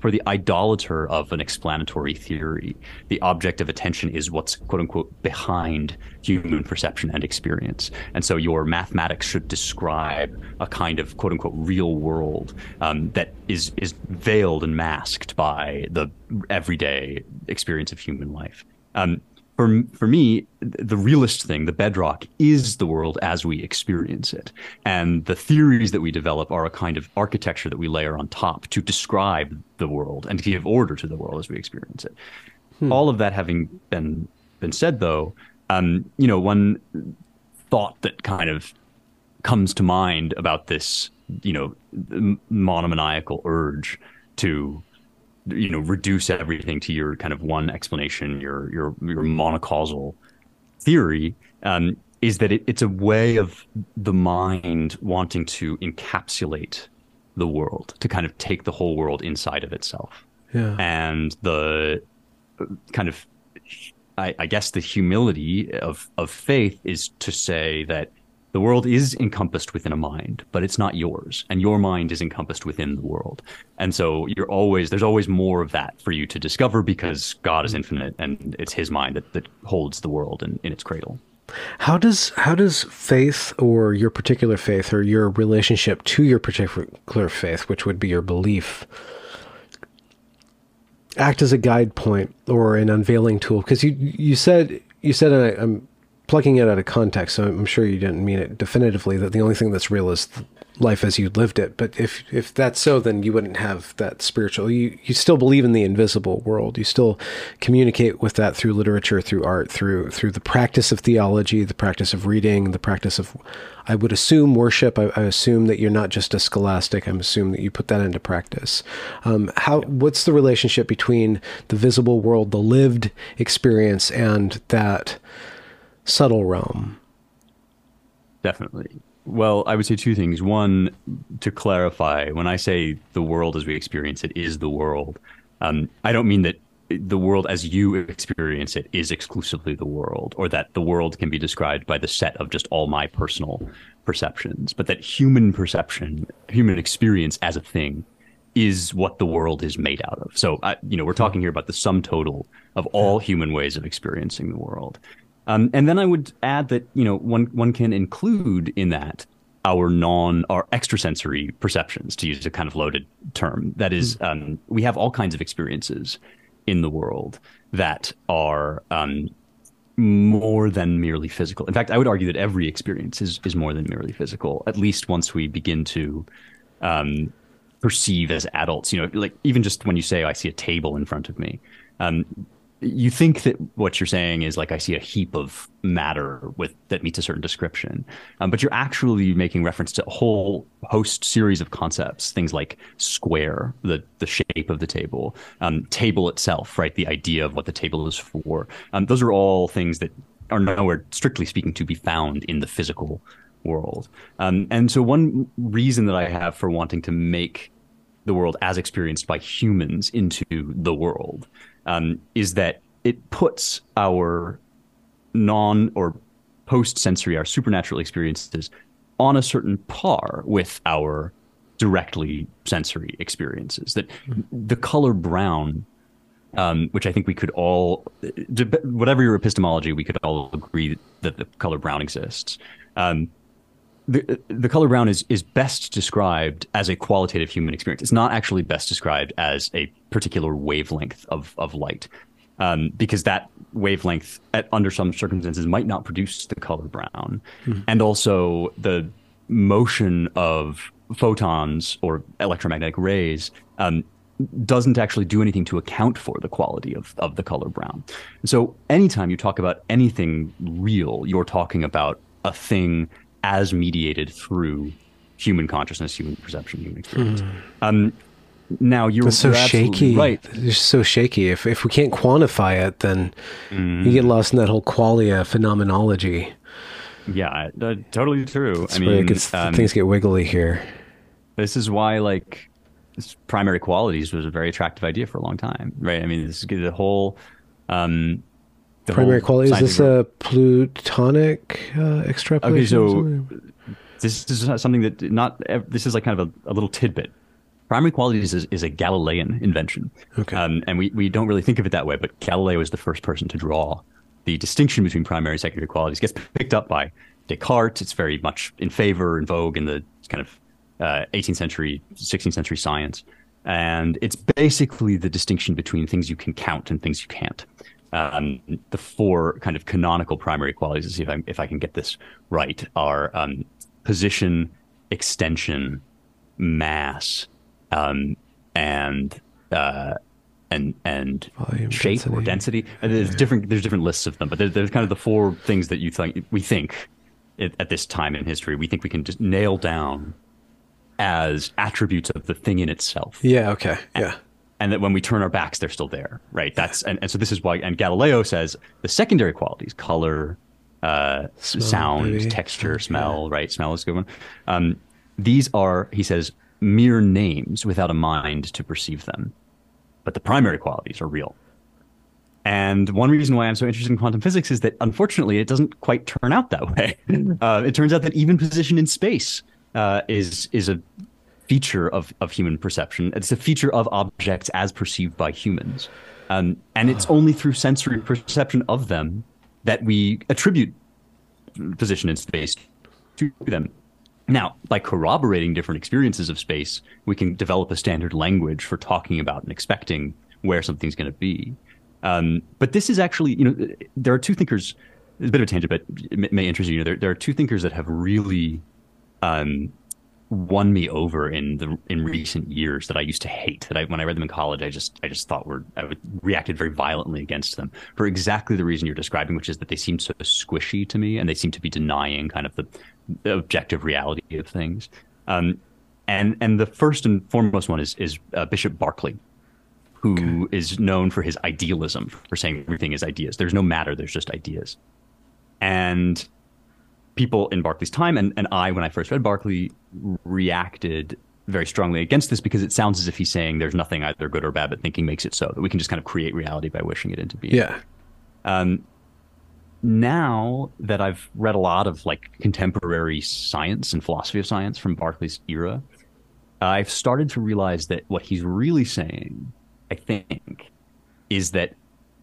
for the idolater of an explanatory theory, the object of attention is what's quote unquote behind human perception and experience. And so your mathematics should describe a kind of quote unquote real world um, that is is veiled and masked by the everyday experience of human life. Um, for for me, the realist thing, the bedrock, is the world as we experience it, and the theories that we develop are a kind of architecture that we layer on top to describe the world and to give order to the world as we experience it. Hmm. All of that having been been said, though, um, you know, one thought that kind of comes to mind about this, you know, monomaniacal urge to you know reduce everything to your kind of one explanation, your your your monocausal theory, um, is that it, it's a way of the mind wanting to encapsulate the world, to kind of take the whole world inside of itself. Yeah. And the uh, kind of, I, I guess, the humility of of faith is to say that the world is encompassed within a mind, but it's not yours. And your mind is encompassed within the world. And so you're always, there's always more of that for you to discover because God is infinite and it's his mind that, that holds the world in, in its cradle. How does how does faith or your particular faith or your relationship to your particular faith, which would be your belief, act as a guide point or an unveiling tool? Because you you said you said, and I, I'm um, plugging it out of context, so I'm sure you didn't mean it definitively, that the only thing that's real is life as you lived it. But if if that's so, then you wouldn't have that spiritual. You you still believe in the invisible world. You still communicate with that through literature, through art, through through the practice of theology, the practice of reading, the practice of. I would assume worship. I, I assume that you're not just a scholastic. I'm assuming that you put that into practice. Um, how? What's the relationship between the visible world, the lived experience, and that subtle realm? Definitely. Well, I would say two things. One, to clarify, when I say the world as we experience it is the world, um, I don't mean that the world as you experience it is exclusively the world, or that the world can be described by the set of just all my personal perceptions, but that human perception, human experience as a thing, is what the world is made out of. So, uh, you know, we're talking here about the sum total of all human ways of experiencing the world. Um, and then I would add that you know one one can include in that our non our extrasensory perceptions, to use a kind of loaded term. That is, mm. um, we have all kinds of experiences in the world that are um, more than merely physical. In fact, I would argue that every experience is is more than merely physical. At least once we begin to um, perceive as adults, you know, like even just when you say, "I see a table in front of me," um, you think that what you're saying is like I see a heap of matter with that meets a certain description, um, but you're actually making reference to a whole host series of concepts, things like square, the the shape of the table, um, table itself, right, the idea of what the table is for. Um, those are all things that are nowhere, strictly speaking, to be found in the physical world. Um, and so, one reason that I have for wanting to make the world as experienced by humans into the world um, is that it puts our non or post sensory, our supernatural experiences on a certain par with our directly sensory experiences. That the color brown, um, which I think we could all, whatever your epistemology, we could all agree that the color brown exists. Um, the, the color brown is is best described as a qualitative human experience. It's not actually best described as a particular wavelength of of light, um, because that wavelength, at, under some circumstances, might not produce the color brown, mm-hmm. and also the motion of photons or electromagnetic rays um, doesn't actually do anything to account for the quality of, of the color brown. So anytime you talk about anything real, you're talking about a thing as mediated through human consciousness, human perception, human experience. Mm. Um, now you're, That's so you're shaky. Right, it's so shaky. If if we can't quantify it, then mm. you get lost in that whole qualia phenomenology. Yeah, uh, totally true. That's I mean, gets, um, things get wiggly here. This is why, like, primary qualities was a very attractive idea for a long time, right? I mean, this is the whole um, primary quality is this a Platonic uh, extrapolation? Okay, so this is something that not this is like kind of a, a little tidbit. Primary qualities is, is a Galilean invention, okay. Um, and we, we don't really think of it that way. But Galileo was the first person to draw the distinction between primary and secondary qualities. It gets picked up by Descartes. It's very much in favor, in vogue in the kind of uh, 18th century, 16th century science. And it's basically the distinction between things you can count and things you can't um, the four kind of canonical primary qualities, to see if I, if I can get this right, are um, position, extension, mass, um, and uh, and and Volume, shape density. or density. And there's different there's different lists of them, but there's, there's kind of the four things that you think we think it, at this time in history we think we can just nail down as attributes of the thing in itself. Yeah. Okay. Yeah and that when we turn our backs, they're still there, right? That's and, and so this is why. And Galileo says the secondary qualities, color, uh, smell, sound, maybe. texture, smell, yeah. right? Smell is a good one. Um, these are, he says, mere names without a mind to perceive them, but the primary qualities are real. And one reason why I'm so interested in quantum physics is that unfortunately it doesn't quite turn out that way. Uh, it turns out that even position in space uh, is is a feature of, of human perception. It's a feature of objects as perceived by humans. Um, and it's ah. only through sensory perception of them that we attribute position in space to them. Now, by corroborating different experiences of space, we can develop a standard language for talking about and expecting where something's going to be. Um, but this is actually, you know, there are two thinkers. It's a bit of a tangent, but it may interest you. You know, there, there are two thinkers that have really um, won me over in the in recent years that I used to hate. That I when I read them in college, I just I just thought were I reacted very violently against them for exactly the reason you're describing, which is that they seem so squishy to me, and they seem to be denying kind of the, the objective reality of things. Um, and and the first and foremost one is is uh, Bishop Berkeley, who okay. is known for his idealism, for saying everything is ideas. There's no matter. There's just ideas, and people in Berkeley's time and, and I, when I first read Berkeley, reacted very strongly against this because it sounds as if he's saying there's nothing either good or bad, but thinking makes it so that we can just kind of create reality by wishing it into being. Yeah. Um, now that I've read a lot of like contemporary science and philosophy of science from Berkeley's era, I've started to realize that what he's really saying, I think, is that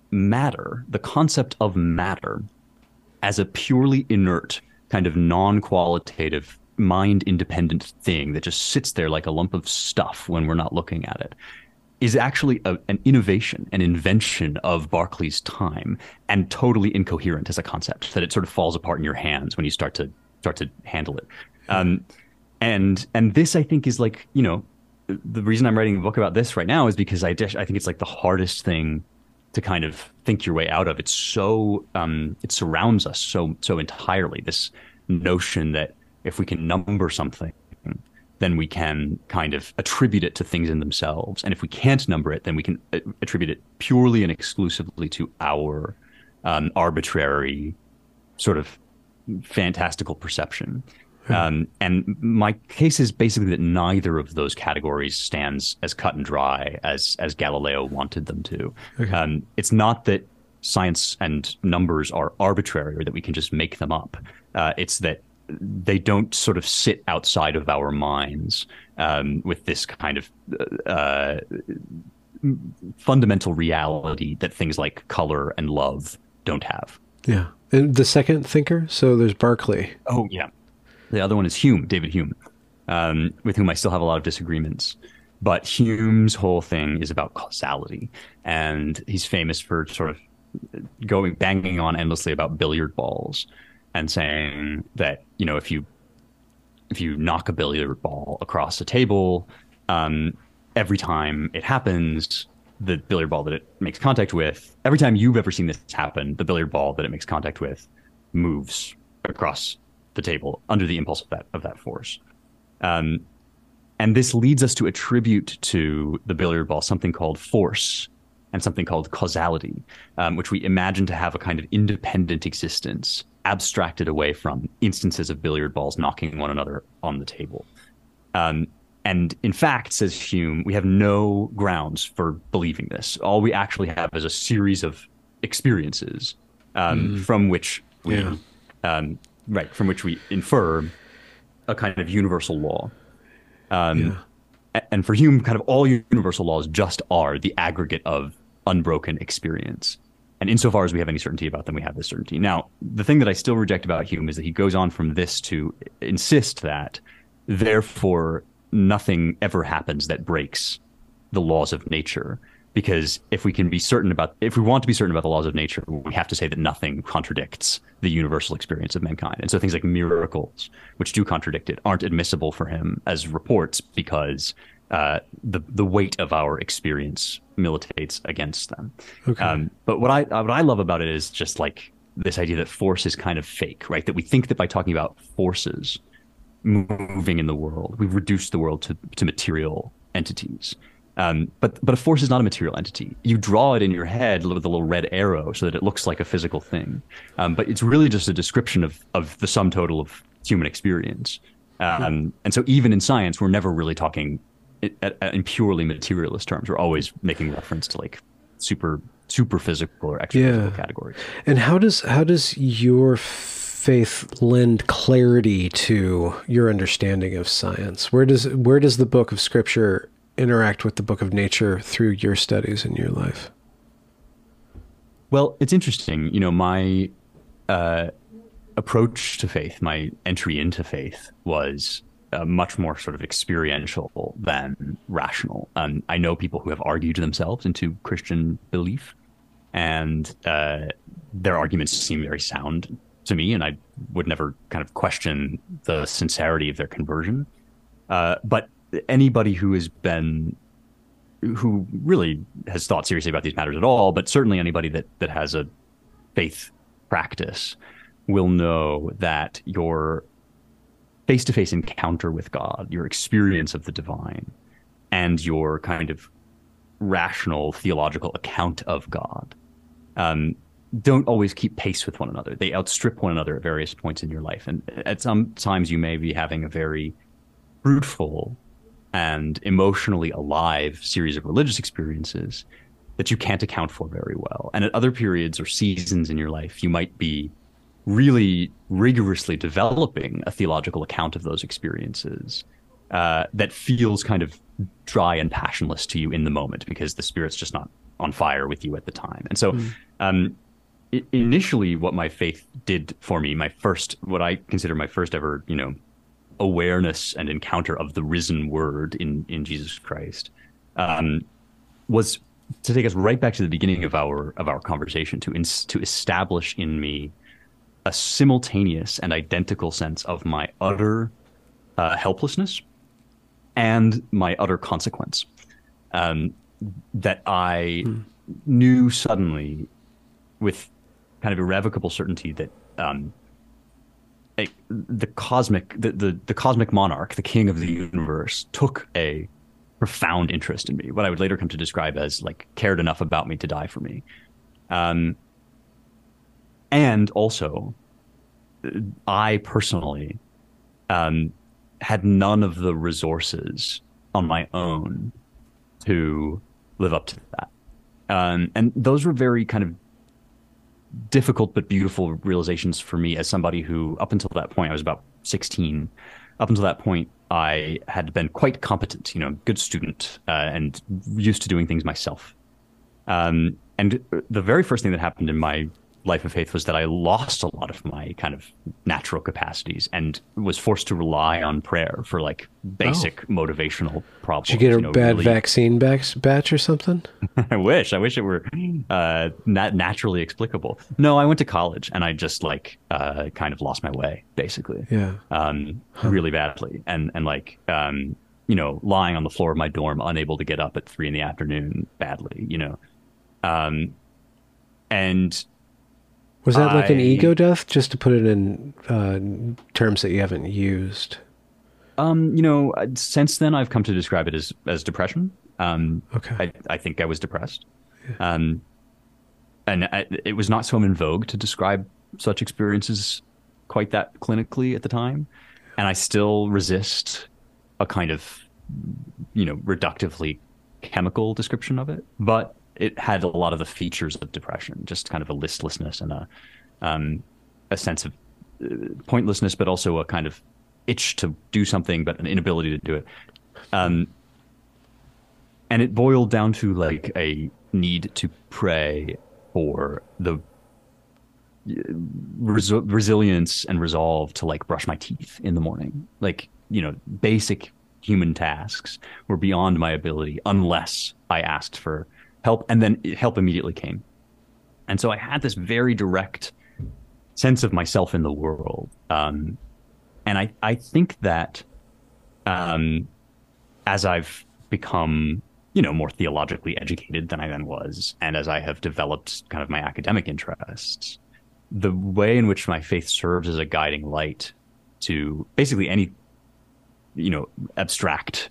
matter, the concept of matter, as a purely inert kind of non-qualitative mind independent thing that just sits there like a lump of stuff when we're not looking at it is actually a, an innovation, an invention of Berkeley's time, and totally incoherent as a concept. That it sort of falls apart in your hands when you start to start to handle it. Um, and and this, I think, is like you know, the reason I'm writing a book about this right now is because I I think it's like the hardest thing to kind of think your way out of. It's so um, it surrounds us so so entirely. This notion that if we can number something, then we can kind of attribute it to things in themselves, and if we can't number it, then we can uh, attribute it purely and exclusively to our um, arbitrary sort of fantastical perception. Hmm. Um, and my case is basically that neither of those categories stands as cut and dry as as Galileo wanted them to. Okay. Um, it's not that science and numbers are arbitrary or that we can just make them up. Uh, it's that they don't sort of sit outside of our minds um, with this kind of uh, fundamental reality that things like color and love don't have. Yeah. And the second thinker, so there's Berkeley. Oh, yeah. The other one is Hume, David Hume, um, with whom I still have a lot of disagreements. But Hume's whole thing is about causality, and he's famous for sort of going banging on endlessly about billiard balls and saying that you know if you if you knock a billiard ball across a table, um, every time it happens, the billiard ball that it makes contact with, every time you've ever seen this happen, the billiard ball that it makes contact with moves across the table under the impulse of that of that force. Um, and this leads us to attribute to the billiard ball something called force and something called causality, um, which we imagine to have a kind of independent existence, abstracted away from instances of billiard balls knocking one another on the table. Um, and in fact, says Hume, we have no grounds for believing this. All we actually have is a series of experiences um, mm. from which we yeah. Right from which we infer a kind of universal law. Um, yeah. And for Hume, kind of all universal laws just are the aggregate of unbroken experience. And insofar as we have any certainty about them, we have this certainty. Now, the thing that I still reject about Hume is that he goes on from this to insist that, therefore, nothing ever happens that breaks the laws of nature because if we can be certain about if we want to be certain about the laws of nature we have to say that nothing contradicts the universal experience of mankind. And so things like miracles which do contradict it aren't admissible for him as reports because uh, the the weight of our experience militates against them. Okay. Um, but what i what i love about it is just like this idea that force is kind of fake right? That we think that by talking about forces moving in the world we've reduced the world to, to material entities um, but but a force is not a material entity. You draw it in your head with a little red arrow so that it looks like a physical thing. Um, but it's really just a description of of the sum total of human experience. Um, and so even in science, we're never really talking in purely materialist terms. We're always making reference to like super super physical or extra physical yeah. categories. And how does how does your faith lend clarity to your understanding of science? Where does where does the book of scripture interact with the book of nature through your studies in your life? Well, it's interesting. You know, my uh, approach to faith, my entry into faith was uh, much more sort of experiential than rational. Um, I know people who have argued themselves into Christian belief, and uh, their arguments seem very sound to me, and I would never kind of question the sincerity of their conversion. Uh, but anybody who has been who really has thought seriously about these matters at all, but certainly anybody that that has a faith practice will know that your face to face encounter with God, your experience of the divine, and your kind of rational theological account of God um, don't always keep pace with one another. They outstrip one another at various points in your life. And at some times you may be having a very fruitful and emotionally alive series of religious experiences that you can't account for very well. And at other periods or seasons in your life, you might be really rigorously developing a theological account of those experiences uh, that feels kind of dry and passionless to you in the moment because the spirit's just not on fire with you at the time. And so, mm. um, initially, what my faith did for me, my first, what I consider my first ever, you know, awareness and encounter of the risen word in in Jesus Christ, um, was to take us right back to the beginning of our of our conversation to ins- to establish in me a simultaneous and identical sense of my utter uh, helplessness and my utter consequence. Um, that I hmm. knew suddenly with kind of irrevocable certainty that um, a, the cosmic the, the, the cosmic monarch, the king of the universe, took a profound interest in me. What I would later come to describe as like cared enough about me to die for me. Um, and also, I personally um, had none of the resources on my own to live up to that. Um, and those were very kind of difficult but beautiful realizations for me as somebody who, up until that point, I was about 16. Up until that point, I had been quite competent, you know, good student, uh, and used to doing things myself. Um, and the very first thing that happened in my life of faith was that I lost a lot of my kind of natural capacities and was forced to rely on prayer for like basic oh. motivational problems. Did you get a you know, bad really... vaccine batch or something? I wish. I wish it were uh, not naturally explicable. No, I went to college and I just like uh, kind of lost my way, basically. Yeah. Um, huh. Really badly, and and like um, you know, lying on the floor of my dorm, unable to get up at three in the afternoon, badly. You know. Um, and was that like an ego death? Just to put it in uh, terms that you haven't used. Um, you know, uh, since then I've come to describe it as as depression. Um, okay. I, I think I was depressed. Yeah. Um, and I, it was not so in vogue to describe such experiences quite that clinically at the time, and I still resist a kind of, you know, reductively chemical description of it. But it had a lot of the features of depression, just kind of a listlessness and a um, a sense of uh, pointlessness, but also a kind of itch to do something, but an inability to do it. Um, and it boiled down to like a need to pray for the uh, res- resilience and resolve to like brush my teeth in the morning. Like, you know, basic human tasks were beyond my ability unless I asked for help, and then help immediately came. And so I had this very direct sense of myself in the world. Um, and I, I think that um, as I've become, you know, more theologically educated than I then was, and as I have developed kind of my academic interests, the way in which my faith serves as a guiding light to basically any, you know, abstract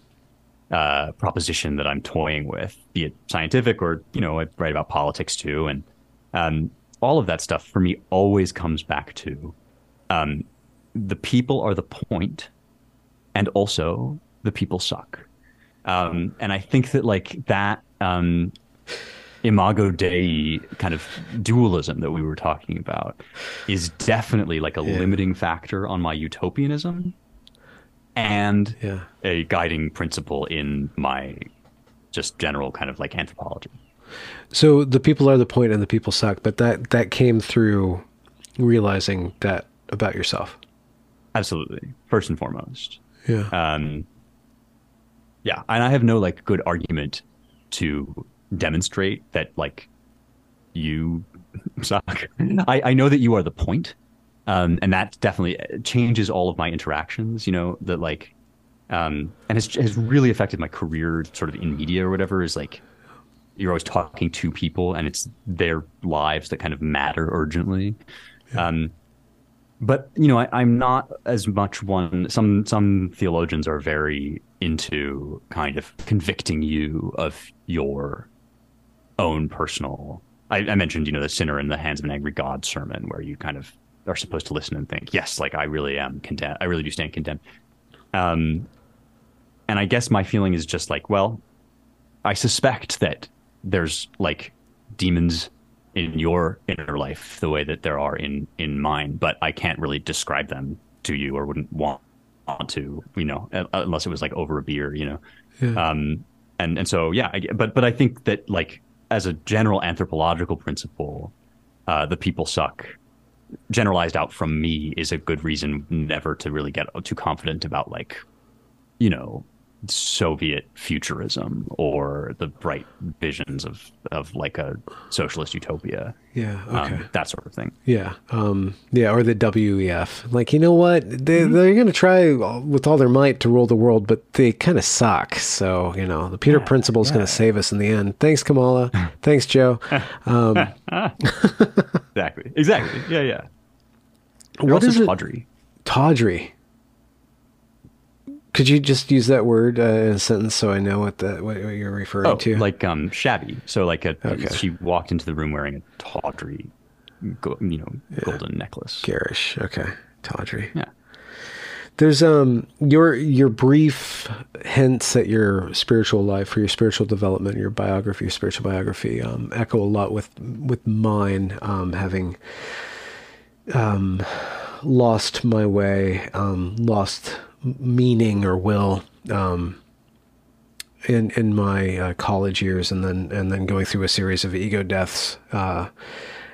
uh, proposition that I'm toying with, be it scientific or you know I write about politics too, and um, all of that stuff for me always comes back to um, the people are the point, and also the people suck. Um, and I think that like that um, imago dei kind of dualism that we were talking about is definitely like a yeah. limiting factor on my utopianism and yeah. a guiding principle in my just general kind of like anthropology. So the people are the point and the people suck, but that that came through realizing that about yourself. Absolutely. First and foremost. Yeah. Um yeah, and I have no like good argument to demonstrate that like you suck. I, I know that you are the point um, and that definitely changes all of my interactions. You know that like um, and has has really affected my career, sort of in media or whatever. Is like you're always talking to people, and it's their lives that kind of matter urgently. Yeah. Um, but you know, I, am not as much one. Some some theologians are very into kind of convicting you of your own personal. I, I mentioned, you know, the sinner in the hands of an angry God sermon, where you kind of are supposed to listen and think, yes, like I really am condemned. I really do stand condemned. Um, and I guess my feeling is just like, well, I suspect that there's like demons in your inner life the way that there are in in mine, but I can't really describe them to you or wouldn't want want to, you know, unless it was like over a beer, you know. Yeah. Um, and and so yeah, I, but but I think that like as a general anthropological principle, uh, the people suck generalized out from me is a good reason never to really get too confident about like, you know, Soviet futurism or the bright visions of of like a socialist utopia. Yeah, okay. Um, that sort of thing. Yeah. Um, yeah, or the WEF. Like, you know what? They mm-hmm. they're going to try with all their might to rule the world, but they kind of suck. So, you know, the Peter yeah, principle is yeah. going to save us in the end. Thanks Kamala. Thanks Joe. Um, exactly. Exactly. Yeah, yeah. What is it? Tawdry. Tawdry. Could you just use that word uh, in a sentence so I know what the what, you're referring oh, to? Like um, shabby. So like a okay. she walked into the room wearing a tawdry, go, you know, yeah. golden necklace. Garish. Okay, tawdry. Yeah. There's um your your brief hints at your spiritual life or your spiritual development, your biography, your spiritual biography, um, echo a lot with with mine, um, having um, lost my way, um, lost meaning or will um, in in my uh, college years, and then and then going through a series of ego deaths uh,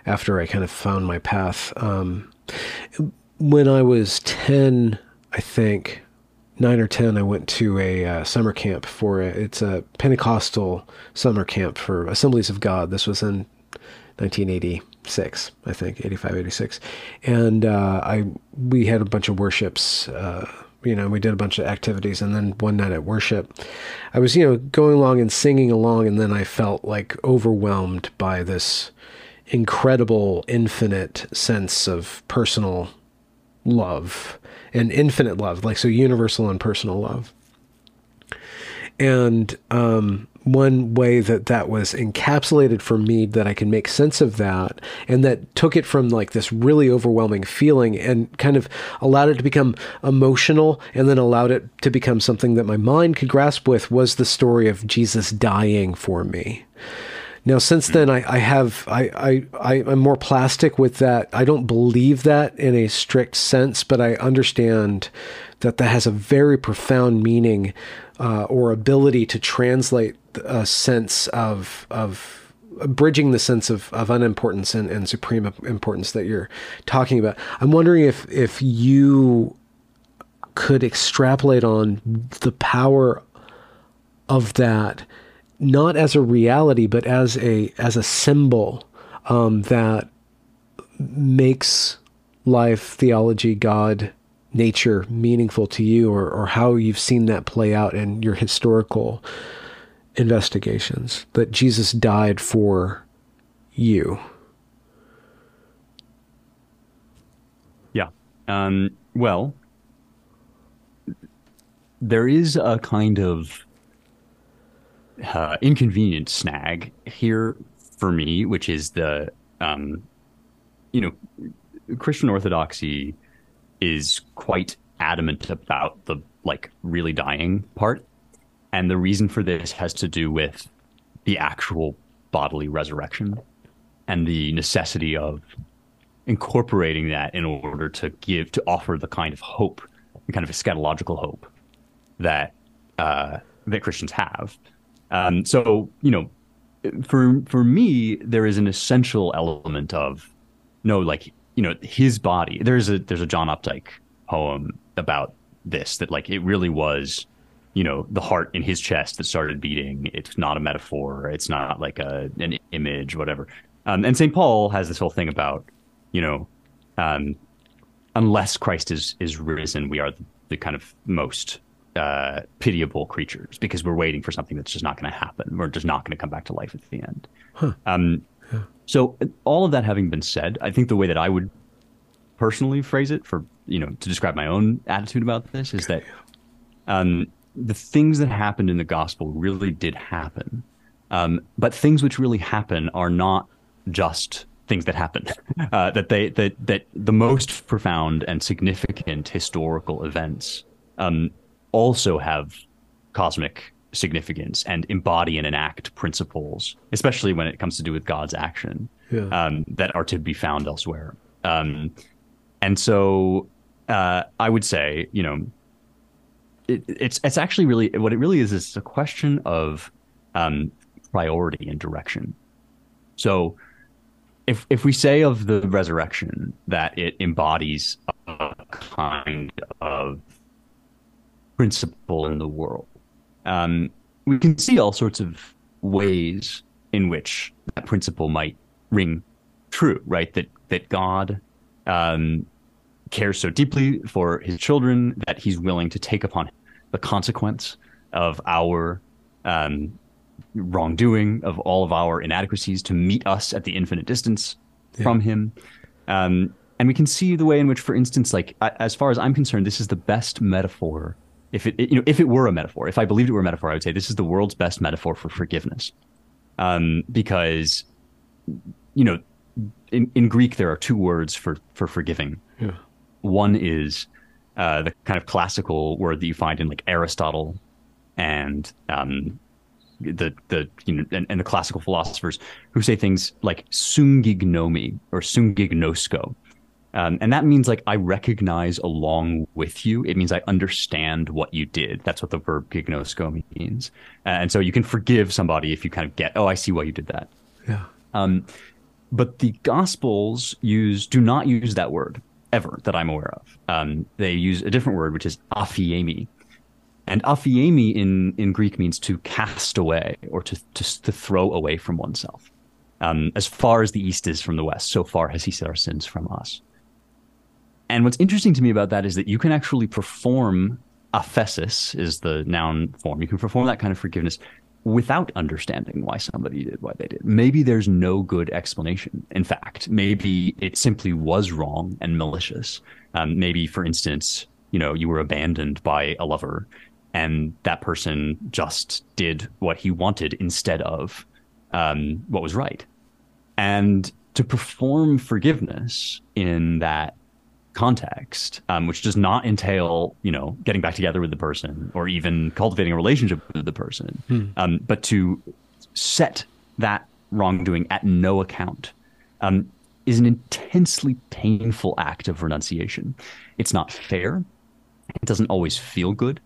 after I kind of found my path. Um, when I was ten, I think nine or ten, I went to a uh, summer camp for a, it's a Pentecostal summer camp for Assemblies of God. This was in 1986, I think, 85, 86, and uh, I we had a bunch of worships uh, you know, we did a bunch of activities. And then one night at worship, I was, you know, going along and singing along. And then I felt like overwhelmed by this incredible, infinite sense of personal love and infinite love, like so universal and personal love. And um, one way that that was encapsulated for me that I can make sense of that and that took it from like this really overwhelming feeling and kind of allowed it to become emotional and then allowed it to become something that my mind could grasp with was the story of Jesus dying for me. Now, since then, I, I have I, I I am more plastic with that. I don't believe that in a strict sense, but I understand that that has a very profound meaning uh, or ability to translate a sense of of bridging the sense of, of unimportance and, and supreme importance that you're talking about. I'm wondering if if you could extrapolate on the power of that, not as a reality, but as a as a symbol um, that makes life, theology, God, nature meaningful to you or, or how you've seen that play out in your historical investigations that Jesus died for you. Yeah. Um, well, there is a kind of uh, inconvenient snag here for me, which is the, um, you know, Christian orthodoxy is quite adamant about the like really dying part. And the reason for this has to do with the actual bodily resurrection and the necessity of incorporating that in order to give to offer the kind of hope, the kind of eschatological hope that uh, that Christians have. Um, so you know, for for me, there is an essential element of no, like you know his body. There's a there's a John Updike poem about this that like it really was you know the heart in his chest that started beating it's not a metaphor it's not like a an image whatever um, and st paul has this whole thing about you know um, unless christ is is risen we are the, the kind of most uh, pitiable creatures because we're waiting for something that's just not going to happen. We're just not going to come back to life at the end. Huh. Um, yeah. So all of that having been said, I think the way that I would personally phrase it for you know to describe my own attitude about this is that um, the things that happened in the gospel really did happen, um, but things which really happen are not just things that happen. Uh, that they that that the most profound and significant historical events um, also have cosmic significance and embody and enact principles, especially when it comes to do with God's action, yeah. um, that are to be found elsewhere. Um, and so uh, I would say, you know, it, it's it's actually really what it really is is a question of um, priority and direction. So if if we say of the resurrection that it embodies a kind of principle in the world, um, we can see all sorts of ways in which that principle might ring true. Right? That that God um, cares so deeply for His children that He's willing to take upon the consequence of our um, wrongdoing, of all of our inadequacies to meet us at the infinite distance yeah. from him. Um, and we can see the way in which, for instance, like as far as I'm concerned, this is the best metaphor. If it, you know, if it were a metaphor, if I believed it were a metaphor, I would say this is the world's best metaphor for forgiveness, um, because, you know, in, in Greek there are two words for for forgiving. Yeah. One is uh, the kind of classical word that you find in like Aristotle and um, the the you know and, and, the classical philosophers who say things like sungignomi or sungignosko. Um, and that means like I recognize along with you. It means I understand what you did. That's what the verb gignosko means. and so you can forgive somebody if you kind of get, oh, I see why you did that. Yeah. Um, but the Gospels use do not use that word ever that I'm aware of. Um, they use a different word, which is aphiemi, and aphiemi in, in Greek means to cast away or to, to, to throw away from oneself. Um, as far as the east is from the west, so far has he set our sins from us. And what's interesting to me about that is that you can actually perform aphesis is the noun form. You can perform that kind of forgiveness without understanding why somebody did what they did. Maybe there's no good explanation. In fact, maybe it simply was wrong and malicious. Um, maybe, for instance, you know, you were abandoned by a lover and that person just did what he wanted instead of um, what was right. And to perform forgiveness in that context, um, which does not entail, you know, getting back together with the person or even cultivating a relationship with the person, hmm. um, but to set that wrongdoing at no account, um, is an intensely painful act of renunciation. It's not fair. It doesn't always feel good.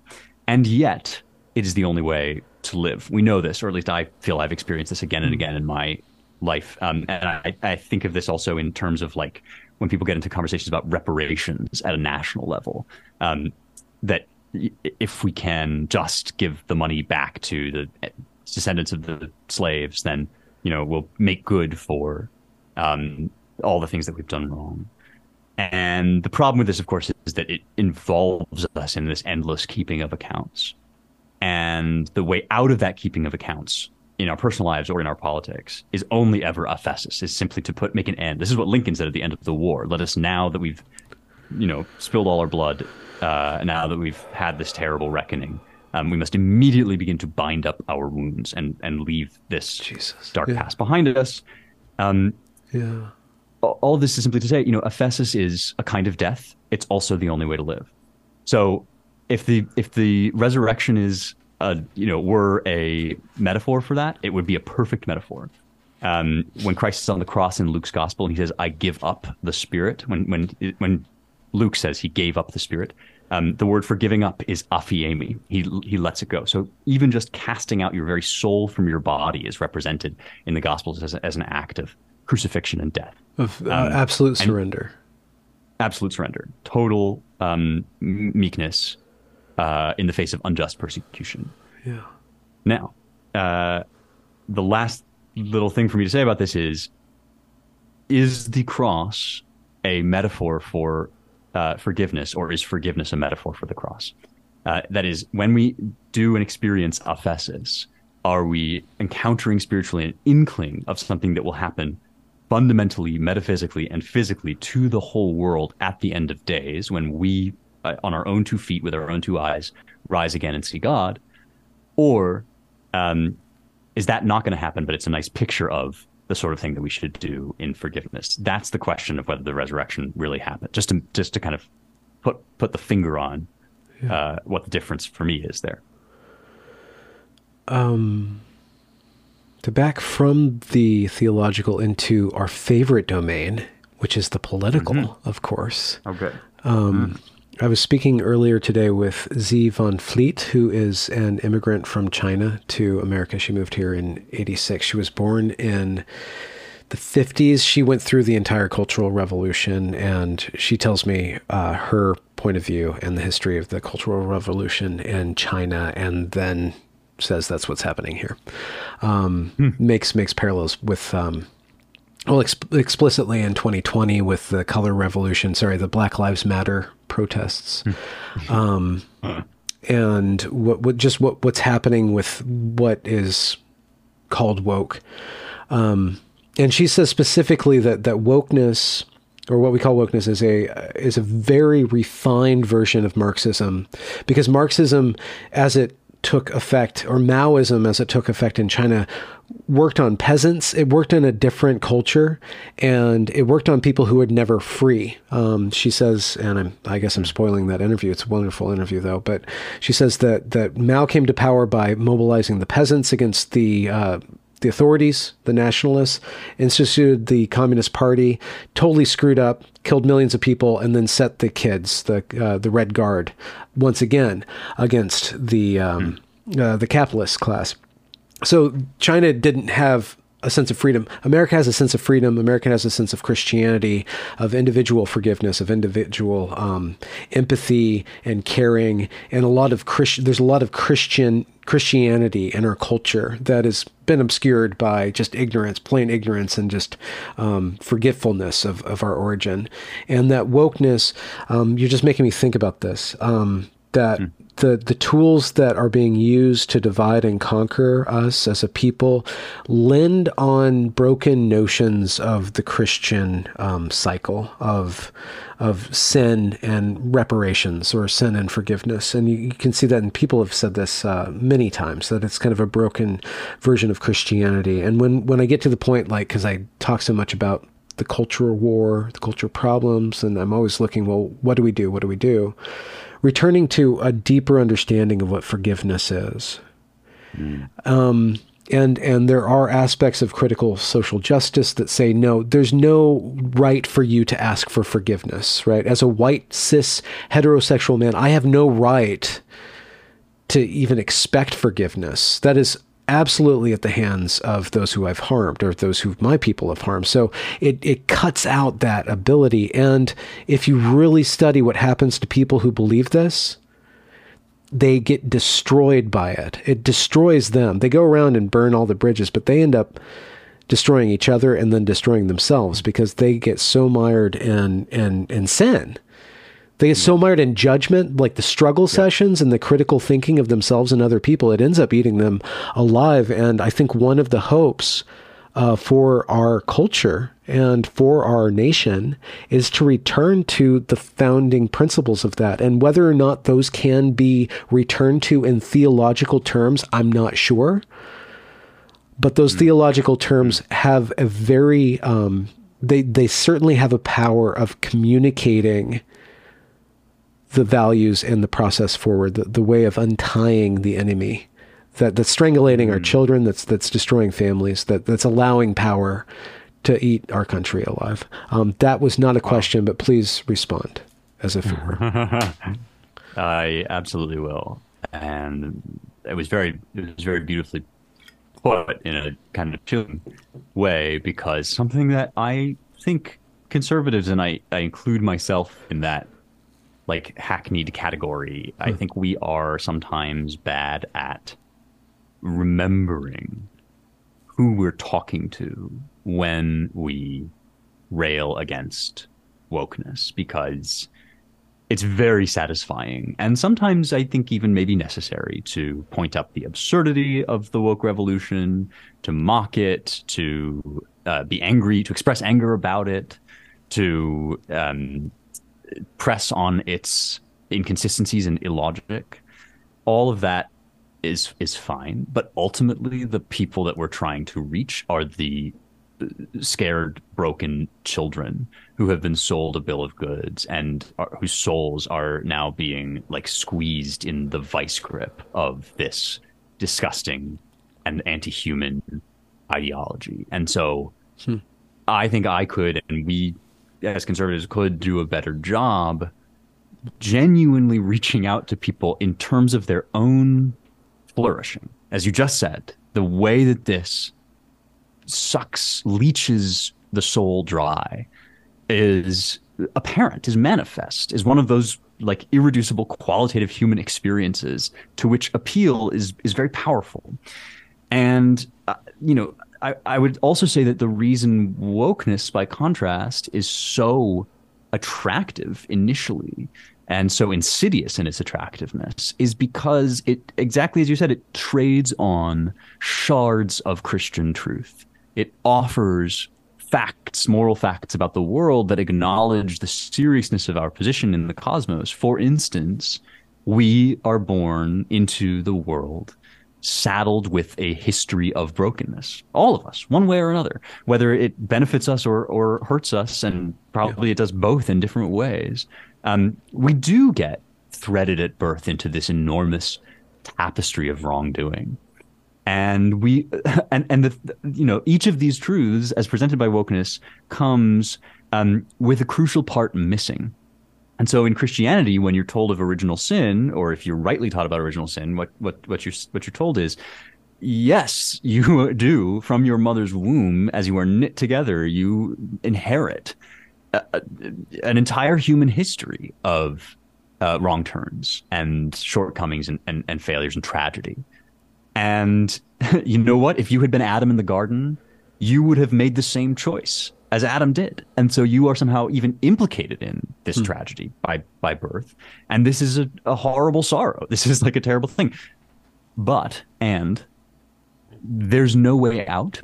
And yet, it is the only way to live. We know this, or at least I feel I've experienced this again and hmm. again in my life. Um, and I, I think of this also in terms of like when people get into conversations about reparations at a national level, um, that if we can just give the money back to the descendants of the slaves, then you know we'll make good for um, all the things that we've done wrong. And the problem with this, of course, is that it involves us in this endless keeping of accounts. And the way out of that keeping of accounts in our personal lives or in our politics is only ever a aphesis, is simply to put make an end. This is what Lincoln said at the end of the war. Let us now that we've, you know, spilled all our blood, uh, now that we've had this terrible reckoning, um, we must immediately begin to bind up our wounds and and leave this Jesus. dark yeah. past behind us. Um, yeah all this is simply to say, you know, aphesis is a kind of death. It's also the only way to live. So if the if the resurrection is a you know were a metaphor for that, it would be a perfect metaphor. Um, when Christ is on the cross in Luke's gospel and he says, "I give up the spirit," when when when Luke says he gave up the spirit, um, the word for giving up is aphiemi. He he lets it go. So even just casting out your very soul from your body is represented in the gospels as, as an act of crucifixion and death. Of uh, um, absolute surrender. Absolute surrender. Total um, meekness uh, in the face of unjust persecution. Yeah. Now, uh, the last little thing for me to say about this is is the cross a metaphor for uh, forgiveness, or is forgiveness a metaphor for the cross? Uh, that is, when we do an experience aphesis, are we encountering spiritually an inkling of something that will happen fundamentally, metaphysically, and physically to the whole world at the end of days when we, on our own two feet with our own two eyes, rise again and see God? Or um, is that not going to happen, but it's a nice picture of the sort of thing that we should do in forgiveness? That's the question of whether the resurrection really happened. Just to just to kind of put put the finger on yeah. uh, what the difference for me is there. Um, to back from the theological into our favorite domain, which is the political, mm-hmm. of course. Okay. Um, mm. I was speaking earlier today with Xi Van Fleet, who is an immigrant from China to America. She moved here in 86. She was born in the 50s. She went through the entire Cultural Revolution, and she tells me uh, her point of view and the history of the Cultural Revolution in China, and then says that's what's happening here. Um, hmm. Makes makes parallels with um, well, explicitly in 2020 with the color revolution, sorry, the Black Lives Matter protests. Hmm. um, and what, what, just what, what's happening with what is called woke. Um, and she says specifically that, that wokeness, or what we call wokeness, is a is a very refined version of Marxism, because Marxism, as it took effect, or Maoism as it took effect in China, worked on peasants. It worked in a different culture, and it worked on people who were never free. Um, she says, and I'm, I guess I'm spoiling that interview. It's a wonderful interview, though. But she says that that Mao came to power by mobilizing the peasants against the uh, the authorities, the nationalists, instituted the Communist Party, totally screwed up, killed millions of people, and then set the kids, the uh, the Red Guard, once again against the um, mm. uh, the capitalist class. So China didn't have a sense of freedom. America has a sense of freedom. America has a sense of Christianity, of individual forgiveness, of individual um, empathy and caring, and a lot of Christian. There's a lot of Christian Christianity in our culture that has been obscured by just ignorance, plain ignorance, and just um, forgetfulness of, of our origin. And that wokeness, um, you're just making me think about this. Um, that mm the the tools that are being used to divide and conquer us as a people lend on broken notions of the Christian um, cycle of of sin and reparations or sin and forgiveness. And you, you can see that, and people have said this uh, many times that it's kind of a broken version of Christianity. And when when I get to the point, like because I talk so much about the cultural war, the cultural problems, and I'm always looking, well, what do we do? What do we do? Returning to a deeper understanding of what forgiveness is. Mm. Um, and and there are aspects of critical social justice that say no there's no right for you to ask for forgiveness right as a white cis heterosexual man i have no right to even expect forgiveness that is absolutely at the hands of those who I've harmed or those who my people have harmed. So it, it cuts out that ability. And if you really study what happens to people who believe this, they get destroyed by it. It destroys them. They go around and burn all the bridges, but they end up destroying each other and then destroying themselves because they get so mired in in, in sin they get so mired in judgment, like the struggle yeah. sessions and the critical thinking of themselves and other people, it ends up eating them alive. And I think one of the hopes uh, for our culture and for our nation is to return to the founding principles of that. And whether or not those can be returned to in theological terms, I'm not sure. But those mm theological terms have a very, um, they, they certainly have a power of communicating the values and the process forward, the, the way of untying the enemy that, that's strangulating mm. our children, that's that's destroying families, that that's allowing power to eat our country alive. Um, that was not a question, but please respond as if it were. I absolutely will, and it was very it was very beautifully put in a kind of chilling way because something that I think conservatives and I, I include myself in that like hackneyed category. I hmm. think we are sometimes bad at remembering who we're talking to when we rail against wokeness because it's very satisfying and sometimes i think even maybe necessary to point up the absurdity of the woke revolution to mock it to uh, be angry to express anger about it to um, press on its inconsistencies and illogic all of that is is fine but ultimately the people that we're trying to reach are the scared, broken children who have been sold a bill of goods and are, whose souls are now being like squeezed in the vice grip of this disgusting and anti-human ideology. And so hmm. I think I could and we as conservatives could do a better job genuinely reaching out to people in terms of their own flourishing. As you just said, the way that this sucks, leeches the soul dry is apparent, is manifest, is one of those like irreducible qualitative human experiences to which appeal is is very powerful. And uh, you know, I, I would also say that the reason wokeness, by contrast, is so attractive initially and so insidious in its attractiveness is because it exactly as you said it trades on shards of christian truth it offers facts, moral facts about the world that acknowledge the seriousness of our position in the cosmos. For instance, we are born into the world saddled with a history of brokenness. All of us, one way or another, whether it benefits us or, or hurts us, and probably yeah. it does both in different ways. Um, we do get threaded at birth into this enormous tapestry of wrongdoing and we and and the you know each of these truths as presented by wokeness comes um, with a crucial part missing and so in christianity when you're told of original sin or if you're rightly taught about original sin what what what you're what you're told is yes you do from your mother's womb as you are knit together you inherit a, a, an entire human history of uh, wrong turns and shortcomings and, and, and failures and tragedy and you know what? If you had been Adam in the garden, you would have made the same choice as Adam did. And so you are somehow even implicated in this hmm. tragedy by by birth. And this is a, a horrible sorrow. This is like a terrible thing. But and there's no way out,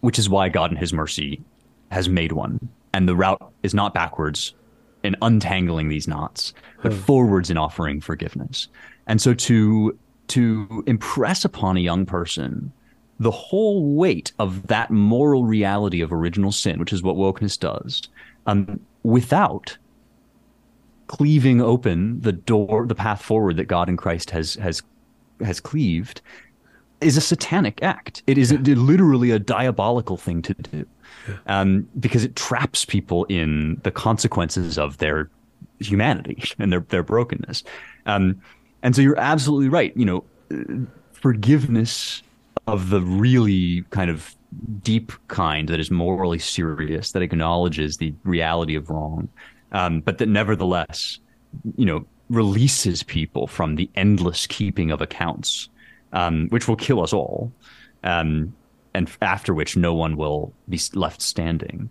which is why God in his mercy has made one. And the route is not backwards in untangling these knots, but hmm. forwards in offering forgiveness. And so to to impress upon a young person the whole weight of that moral reality of original sin, which is what wokeness does, um, without cleaving open the door, the path forward that God in Christ has has has cleaved, is a satanic act. It is yeah. a, literally a diabolical thing to do, um, because it traps people in the consequences of their humanity and their their brokenness. Um, and so you're absolutely right. You know, forgiveness of the really kind of deep kind that is morally serious, that acknowledges the reality of wrong, um, but that nevertheless, you know, releases people from the endless keeping of accounts, um, which will kill us all, um, and after which no one will be left standing,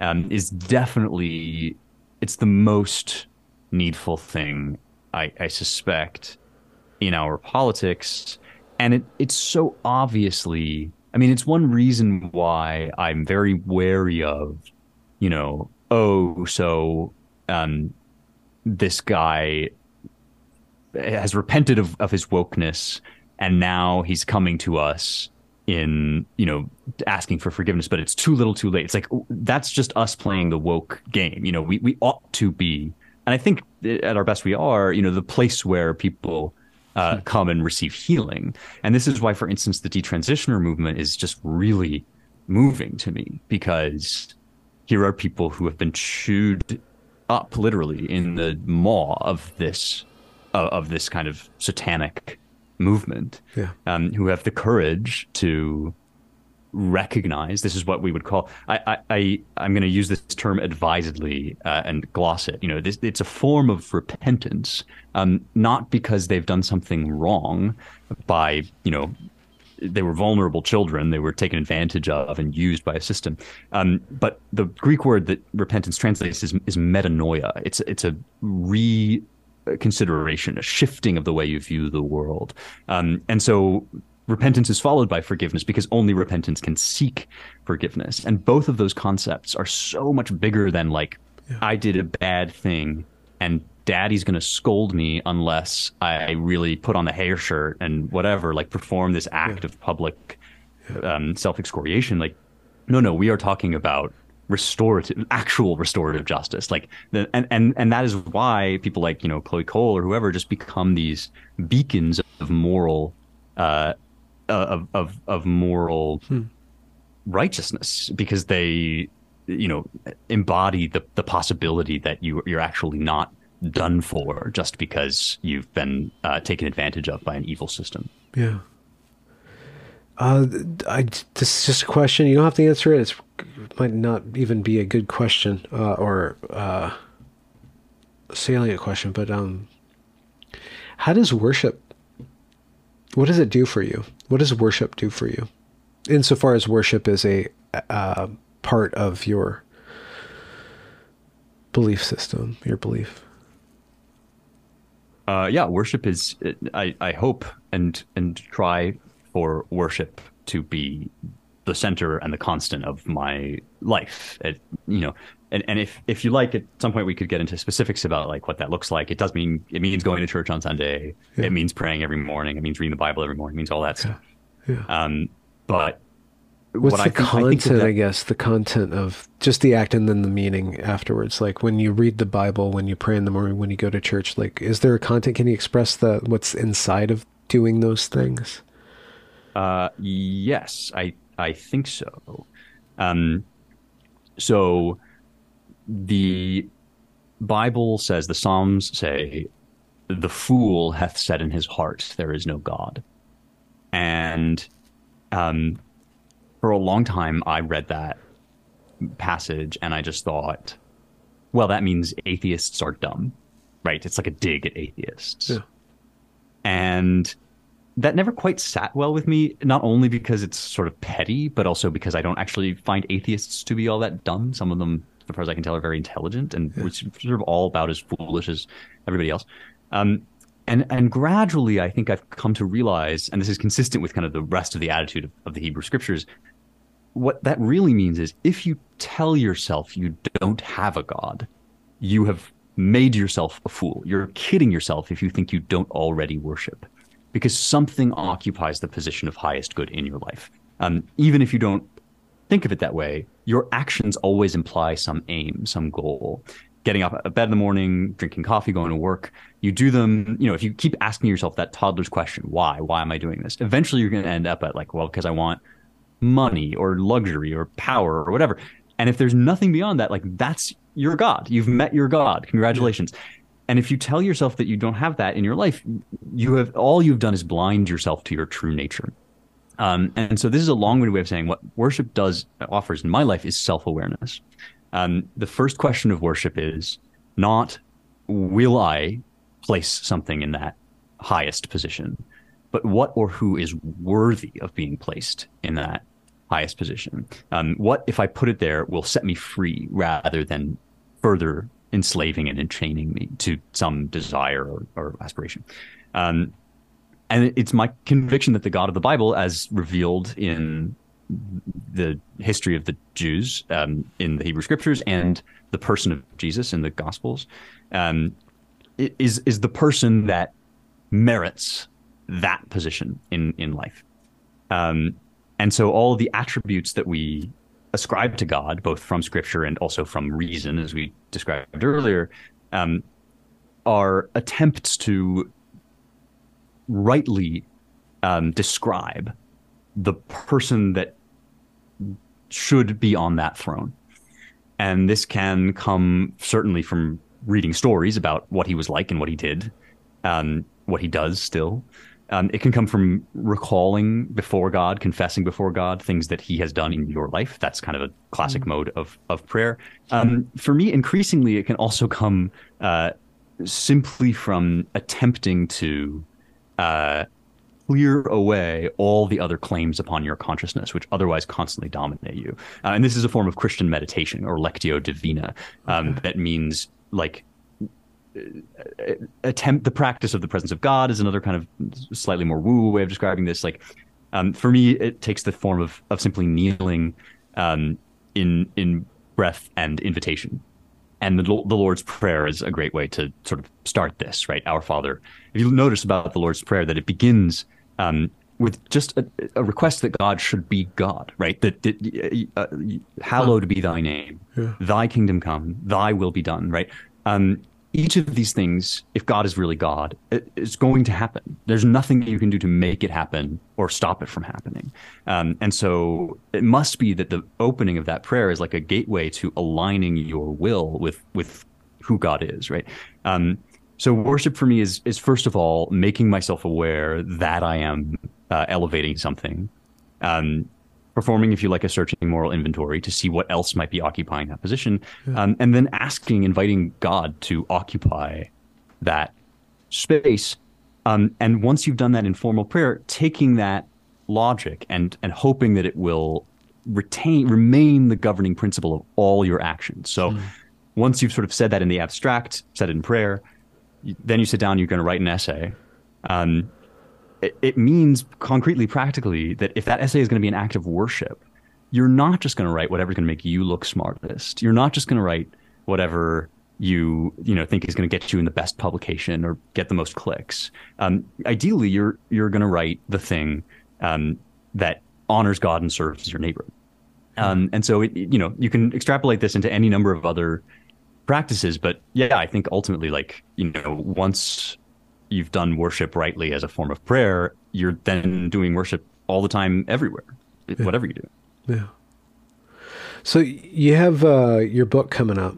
um, is definitely it's the most needful thing I, I suspect in our politics. And it, it's so obviously, I mean, it's one reason why I'm very wary of, you know, oh, so um, this guy has repented of, of his wokeness and now he's coming to us in you know asking for forgiveness but it's too little too late. It's like that's just us playing the woke game. You know we, we ought to be. And i think at our best we are you know the place where people uh, hmm. come and receive healing. And this is why, for instance, the detransitioner movement is just really moving to me because here are people who have been chewed up literally in the maw of this uh, of this kind of satanic movement yeah. um, who have the courage to recognize this is what we would call i i, I i'm going to use this term advisedly uh, and gloss it you know this, it's a form of repentance um, not because they've done something wrong by you know they were vulnerable children. They were taken advantage of and used by a system. Um, but the Greek word that repentance translates is, is metanoia. It's it's a reconsideration, a shifting of the way you view the world. Um, and so repentance is followed by forgiveness because only repentance can seek forgiveness. And both of those concepts are so much bigger than like yeah. I did a bad thing and daddy's going to scold me unless I really put on the hair shirt and whatever, like perform this act yeah. of public um, self excoriation. Like, no, no, we are talking about restorative, actual restorative justice. Like, the, and and and that is why people like you know Chloe Cole or whoever just become these beacons of moral, uh, of of of moral hmm. righteousness because they you know embody the the possibility that you you're actually not done for just because you've been uh, taken advantage of by an evil system. Yeah. Uh, I, this is just a question. You don't have to answer it. It's, it might not even be a good question uh, or uh, salient question, but um, how does worship? What does it do for you? What does worship do for you? Insofar as worship is a uh, part of your belief system, your belief uh, yeah, worship is. I, I hope and and try for worship to be the center and the constant of my life. It, you know, and, and if if you like, at some point we could get into specifics about like what that looks like. It does mean it means going to church on Sunday. Yeah. It means praying every morning. It means reading the Bible every morning. It means all that stuff. Yeah. yeah. Um, but what's what the think, content I, that, I, guess the content of just the act and then the meaning afterwards like when you read the bible when you pray in the morning when you go to church like is there a content can you express the what's inside of doing those things uh yes i i think so um so the bible says the psalms say the fool hath said in his heart there is no god and um for a long time, I read that passage and I just thought, well, that means atheists are dumb, right? It's like a dig at atheists. Yeah. And that never quite sat well with me, not only because it's sort of petty, but also because I don't actually find atheists to be all that dumb. Some of them, as far as I can tell, are very intelligent and yeah. sort of all about as foolish as everybody else. Um, and and gradually i think i've come to realize and this is consistent with kind of the rest of the attitude of, of, the hebrew scriptures what that really means is if you tell yourself you don't have a god you have made yourself a fool you're kidding yourself if you think you don't already worship because something occupies the position of highest good in your life um, even if you don't think of it that way your actions always imply some aim some goal getting up at bed in the morning, drinking coffee, going to work. You do them, you know, if you keep asking yourself that toddler's question, why? Why am I doing this? Eventually you're going to end up at like, well, because I want money or luxury or power or whatever. And if there's nothing beyond that, like that's your God. You've met your God. Congratulations. And if you tell yourself that you don't have that in your life, you have all you've done is blind yourself to your true nature. Um, and so this is a long-winded way of saying what worship does offers in my life is self-awareness. Um, the first question of worship is not will I place something in that highest position, but what or who is worthy of being placed in that highest position. Um, what if I put it there will set me free rather than further enslaving and enchaining me to some desire or, or aspiration. Um, and it's my conviction that the God of the Bible, as revealed in the history of the Jews um, in the Hebrew Scriptures and the person of Jesus in the Gospels um, is is the person that merits that position in in life. Um, and so all the attributes that we ascribe to God, both from Scripture and also from reason, as we described earlier, um, are attempts to rightly um, describe the person that should be on that throne. And this can come certainly from reading stories about what he was like and what he did, um, what he does still. Um, it can come from recalling before God, confessing before God things that He has done in your life. That's kind of a classic mm-hmm. mode of of prayer. Um, for me, increasingly, it can also come uh, simply from attempting to uh, clear away all the other claims upon your consciousness, which otherwise constantly dominate you. Uh, and this is a form of Christian meditation or lectio divina. Um, okay. That means like uh, attempt the practice of the presence of God is another kind of slightly more woo way of describing this. Like um, for me, it takes the form of of simply kneeling um, in in breath and invitation. And the, the Lord's Prayer is a great way to sort of start this, right? Our Father. If you notice about the Lord's Prayer, that it begins um, with just a, a, request that God should be God, right? That, that uh, hallowed be Thy name, yeah. Thy kingdom come, Thy will be done, right? Um, each of these things, if God is really God, it's going to happen. There's nothing that you can do to make it happen or stop it from happening. Um, and so it must be that the opening of that prayer is like a gateway to aligning your will with with who God is, right? Um, so worship for me is is first of all making myself aware that I am uh, elevating something. Um, performing, if you like, a searching moral inventory to see what else might be occupying that position, yeah. um, and then asking, inviting God to occupy that space. Um, and once you've done that in formal prayer, taking that logic and and hoping that it will retain remain the governing principle of all your actions. So mm. once you've sort of said that in the abstract, said it in prayer, then you sit down, you're going to write an essay. Um, it, it means concretely, practically, that if that essay is going to be an act of worship, you're not just going to write whatever's going to make you look smartest. You're not just going to write whatever you you know think is going to get you in the best publication or get the most clicks. Um, ideally, you're you're going to write the thing um, that honors God and serves your neighbor. Um, and so it, you know you can extrapolate this into any number of other practices, but yeah, I think ultimately, like you know, once you've done worship rightly as a form of prayer, you're then doing worship all the time everywhere, yeah. whatever you do. Yeah. So you have uh, your book coming up.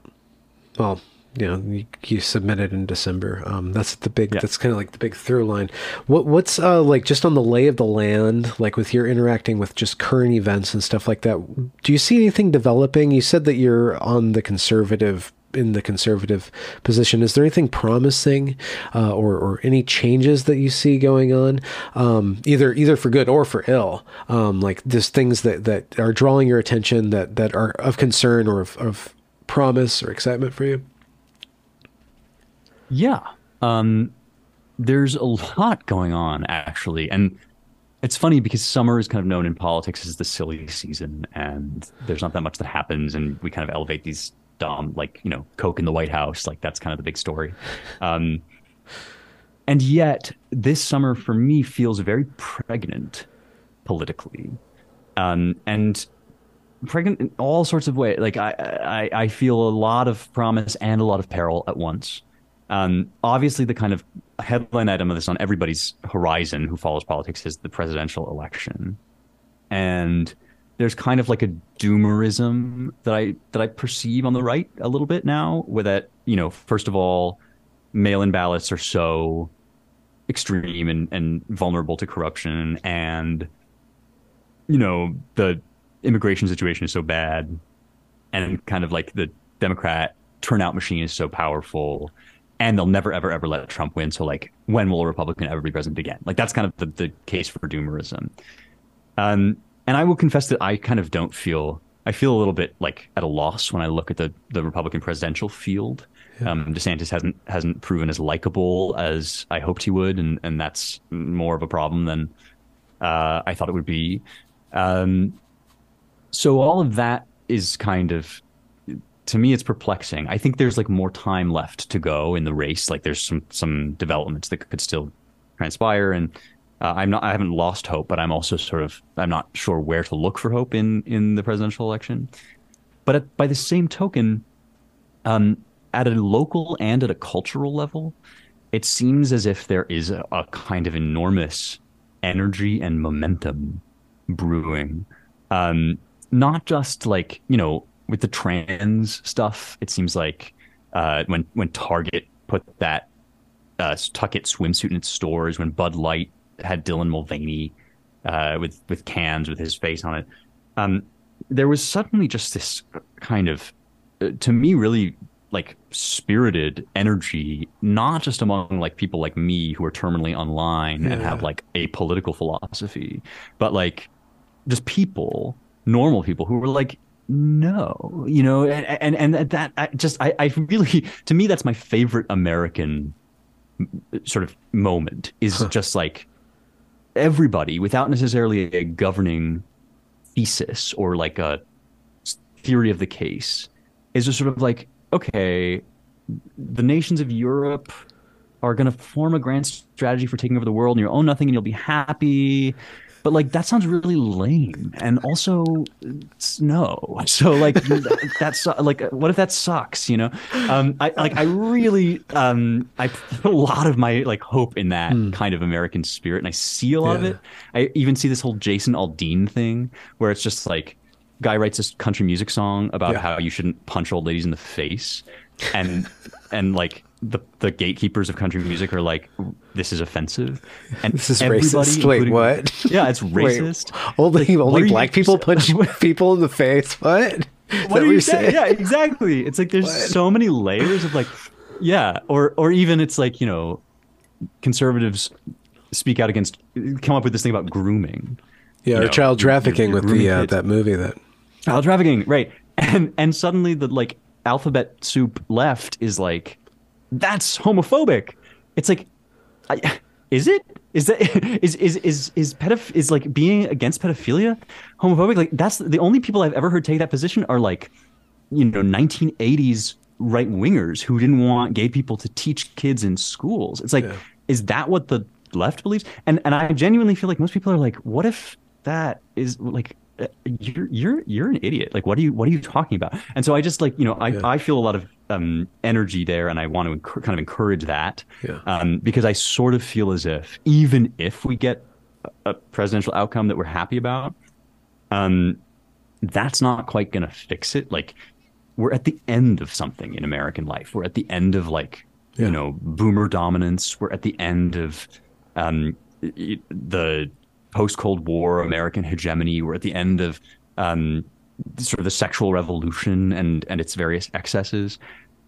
Well, you know, you, you submitted in December. Um, that's the big. Yeah. That's kind of like the big through line. What what's uh, like just on the lay of the land, like with your interacting with just current events and stuff like that. Do you see anything developing? You said that you're on the conservative in the conservative position. Is there anything promising, uh, or or any changes that you see going on, um, either either for good or for ill? Um, like just things that that are drawing your attention that that are of concern or of, of promise or excitement for you. Yeah, um, there's a lot going on actually, and it's funny because summer is kind of known in politics as the silly season, and there's not that much that happens, and we kind of elevate these dumb, like you know, Coke in the White House. Like that's kind of the big story. Um, and yet, this summer for me feels very pregnant politically, um, and pregnant in all sorts of ways. Like I, I, I feel a lot of promise and a lot of peril at once. Um, obviously, the kind of headline item of this on everybody's horizon who follows politics is the presidential election, and there's kind of like a doomerism that I that I perceive on the right a little bit now, where that you know, first of all, mail-in ballots are so extreme and, and vulnerable to corruption, and you know the immigration situation is so bad, and kind of like the Democrat turnout machine is so powerful, and they'll never ever ever let Trump win. So like, when will a Republican ever be president again? Like that's kind of the, the case for doomerism. Um, and I will confess that I kind of don't feel I feel a little bit like at a loss when I look at the the Republican presidential field. Yeah. Um, DeSantis hasn't hasn't proven as likable as I hoped he would, and and that's more of a problem than uh, I thought it would be. Um, so all of that is kind of to me it's perplexing. I think there's like more time left to go in the race. Like there's some some developments that could still transpire, and uh, I'm not. I haven't lost hope, but I'm also sort of. I'm not sure where to look for hope in in the presidential election. But at, by the same token, um, at a local and at a cultural level, it seems as if there is a, a kind of enormous energy and momentum brewing. Um, not just like you know with the trans stuff. It seems like uh, when when Target put that uh, tuck swimsuit in its stores, when Bud Light had Dylan Mulvaney uh, with with cans with his face on it. Um, there was suddenly just this kind of, uh, to me, really like spirited energy, not just among like people like me who are terminally online and have like a political philosophy, but like just people, normal people who were like, no, you know, and and, and that I just I, I really to me that's my favorite American sort of moment is huh. just like everybody without necessarily a governing thesis or like a theory of the case is just sort of like okay the nations of europe are going to form a grand strategy for taking over the world and you'll own nothing and you'll be happy but like that sounds really lame and also no so like that's like what if that sucks you know um i like i really um i put a lot of my like hope in that mm. kind of american spirit and i see a lot yeah. of it i even see this whole jason aldean thing where it's just like guy writes this country music song about yeah. how you shouldn't punch old ladies in the face and and like the the gatekeepers of country music are like, this is offensive, and this is racist. Wait, what? Yeah, it's racist. Wait, only like, only black people punch people in the face. What? what are you saying? Yeah, exactly. It's like there's what? so many layers of like, yeah, or or even it's like you know, conservatives speak out against, come up with this thing about grooming. Yeah, or know, child trafficking with the uh, that movie that child trafficking, right? And and suddenly the like alphabet soup left is like that's homophobic. It's like, I, is it? Is that is is is is pedoph- is like being against pedophilia homophobic? Like that's the only people I've ever heard take that position are like, you know, 1980s right wingers who didn't want gay people to teach kids in schools. It's like, yeah. is that what the left believes? And and I genuinely feel like most people are like, what if that is like you're you're you're an idiot. Like, what are you what are you talking about? And so I just like you know I yeah. I feel a lot of um, energy there, and I want to enc- kind of encourage that yeah. um, because I sort of feel as if even if we get a presidential outcome that we're happy about, um, that's not quite going to fix it. Like, we're at the end of something in American life. We're at the end of like yeah. you know boomer dominance. We're at the end of um, the post Cold War American hegemony. We're at the end of um, sort of the sexual revolution and and its various excesses.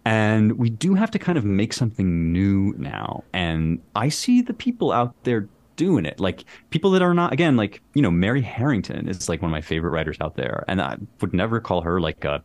And we do have to kind of make something new now. And I see the people out there doing it. Like people that are not again, like, you know, Mary Harrington is like one of my favorite writers out there. And I would never call her like a,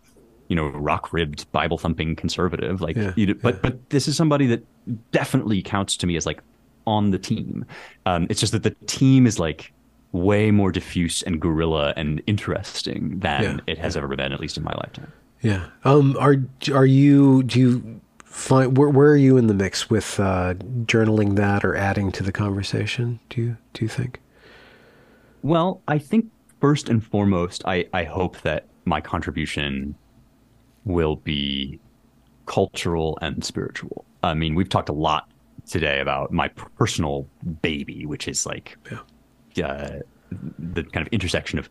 you know, rock ribbed Bible thumping conservative. Like yeah, you, but yeah. but this is somebody that definitely counts to me as like on the team. Um, it's just that the team is like way more diffuse and guerrilla and interesting than yeah. it has ever been, at least in my lifetime. Yeah. Um. Are are you? Do you find where where are you in the mix with uh, journaling that or adding to the conversation? Do you do you think? Well, I think first and foremost, I I hope that my contribution will be cultural and spiritual. I mean, we've talked a lot today about my personal baby, which is like yeah. uh, the kind of intersection of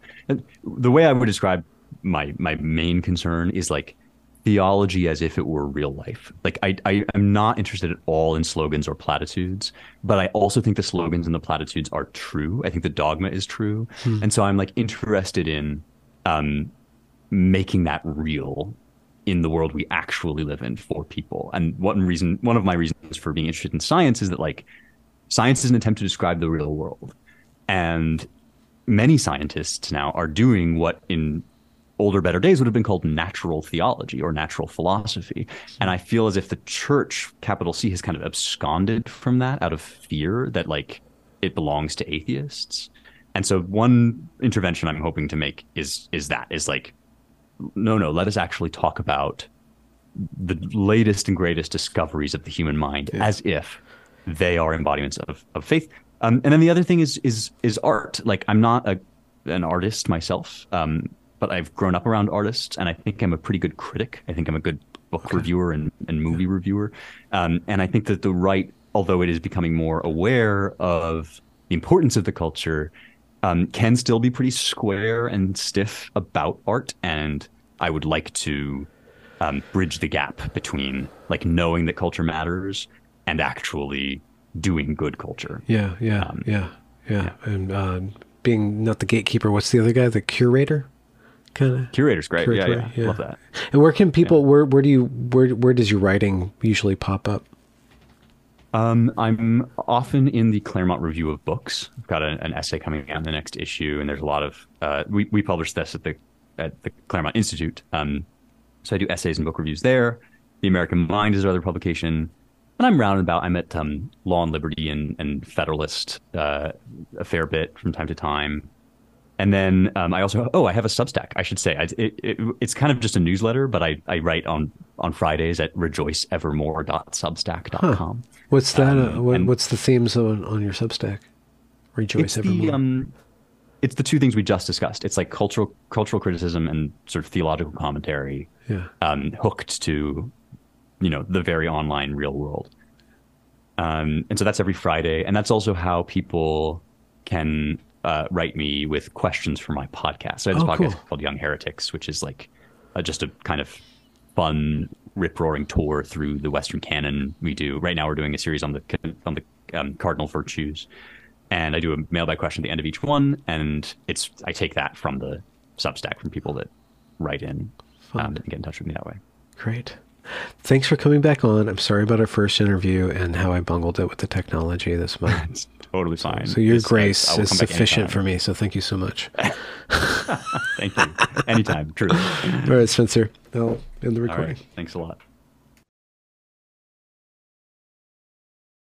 the way I would describe my my main concern is like theology as if it were real life. Like I, I am not interested at all in slogans or platitudes, but I also think the slogans and the platitudes are true. I think the dogma is true, hmm. and so I'm like interested in um, making that real in the world we actually live in for people. And one reason, one of my reasons for being interested in science is that like science is an attempt to describe the real world, and many scientists now are doing what in older, better days would have been called natural theology or natural philosophy. And I feel as if the church, capital C, has kind of absconded from that out of fear that like it belongs to atheists. And so one intervention I'm hoping to make is is that is like, no, no, let us actually talk about the latest and greatest discoveries of the human mind yeah. as if they are embodiments of, of faith. Um, and then the other thing is is is art. Like I'm not a an artist myself. Um, but I've grown up around artists, and I think I'm a pretty good critic. I think I'm a good book okay. reviewer and, and movie yeah. reviewer. Um, and I think that the right, although it is becoming more aware of the importance of the culture, um, can still be pretty square and stiff about art. And I would like to um, bridge the gap between like knowing that culture matters and actually doing good culture. Yeah, yeah, um, yeah, yeah, yeah, and uh, being not the gatekeeper. What's the other guy? The curator kind of Curator's great. Yeah, Curatory, yeah, Love that. And where can people? Where where do you where where does your writing usually pop up? Um, I'm often in the Claremont Review of Books. I've got a, an essay coming out in the next issue, and there's a lot of uh, we we publish this at the at the Claremont Institute. Um, so I do essays and book reviews there. The American Mind is our other publication, and I'm round about. I'm at um, Law and Liberty and, and Federalist uh, a fair bit from time to time. And then um, I also oh I have a Substack I should say I, it, it, it's kind of just a newsletter but I, I write on on Fridays at rejoiceevermore.substack.com. What's that? uh, Um, what, and- what's the themes on on your Substack? Rejoice it's evermore. the um, it's the two things we just discussed. It's like cultural cultural criticism and sort of theological commentary, yeah. um, hooked to, you know, the very online real world. Um, and so that's every Friday, and that's also how people can uh, write me with questions for my podcast. So I have this Oh, podcast cool. called Young Heretics, which is like uh, just a kind of fun rip roaring tour through the Western canon. We do right now. We're doing a series on the on the um, cardinal virtues, and I do a mailbag question at the end of each one, and it's I take that from the Substack from people that write in um, and get in touch with me that way. Great. Thanks for coming back on. I'm sorry about our first interview and how I bungled it with the technology this month. It's totally fine. So your It's- grace is sufficient for me. So thank you so much. Thank you. Anytime, truly. All right, Spencer. I'll end the recording. right. Thanks a lot.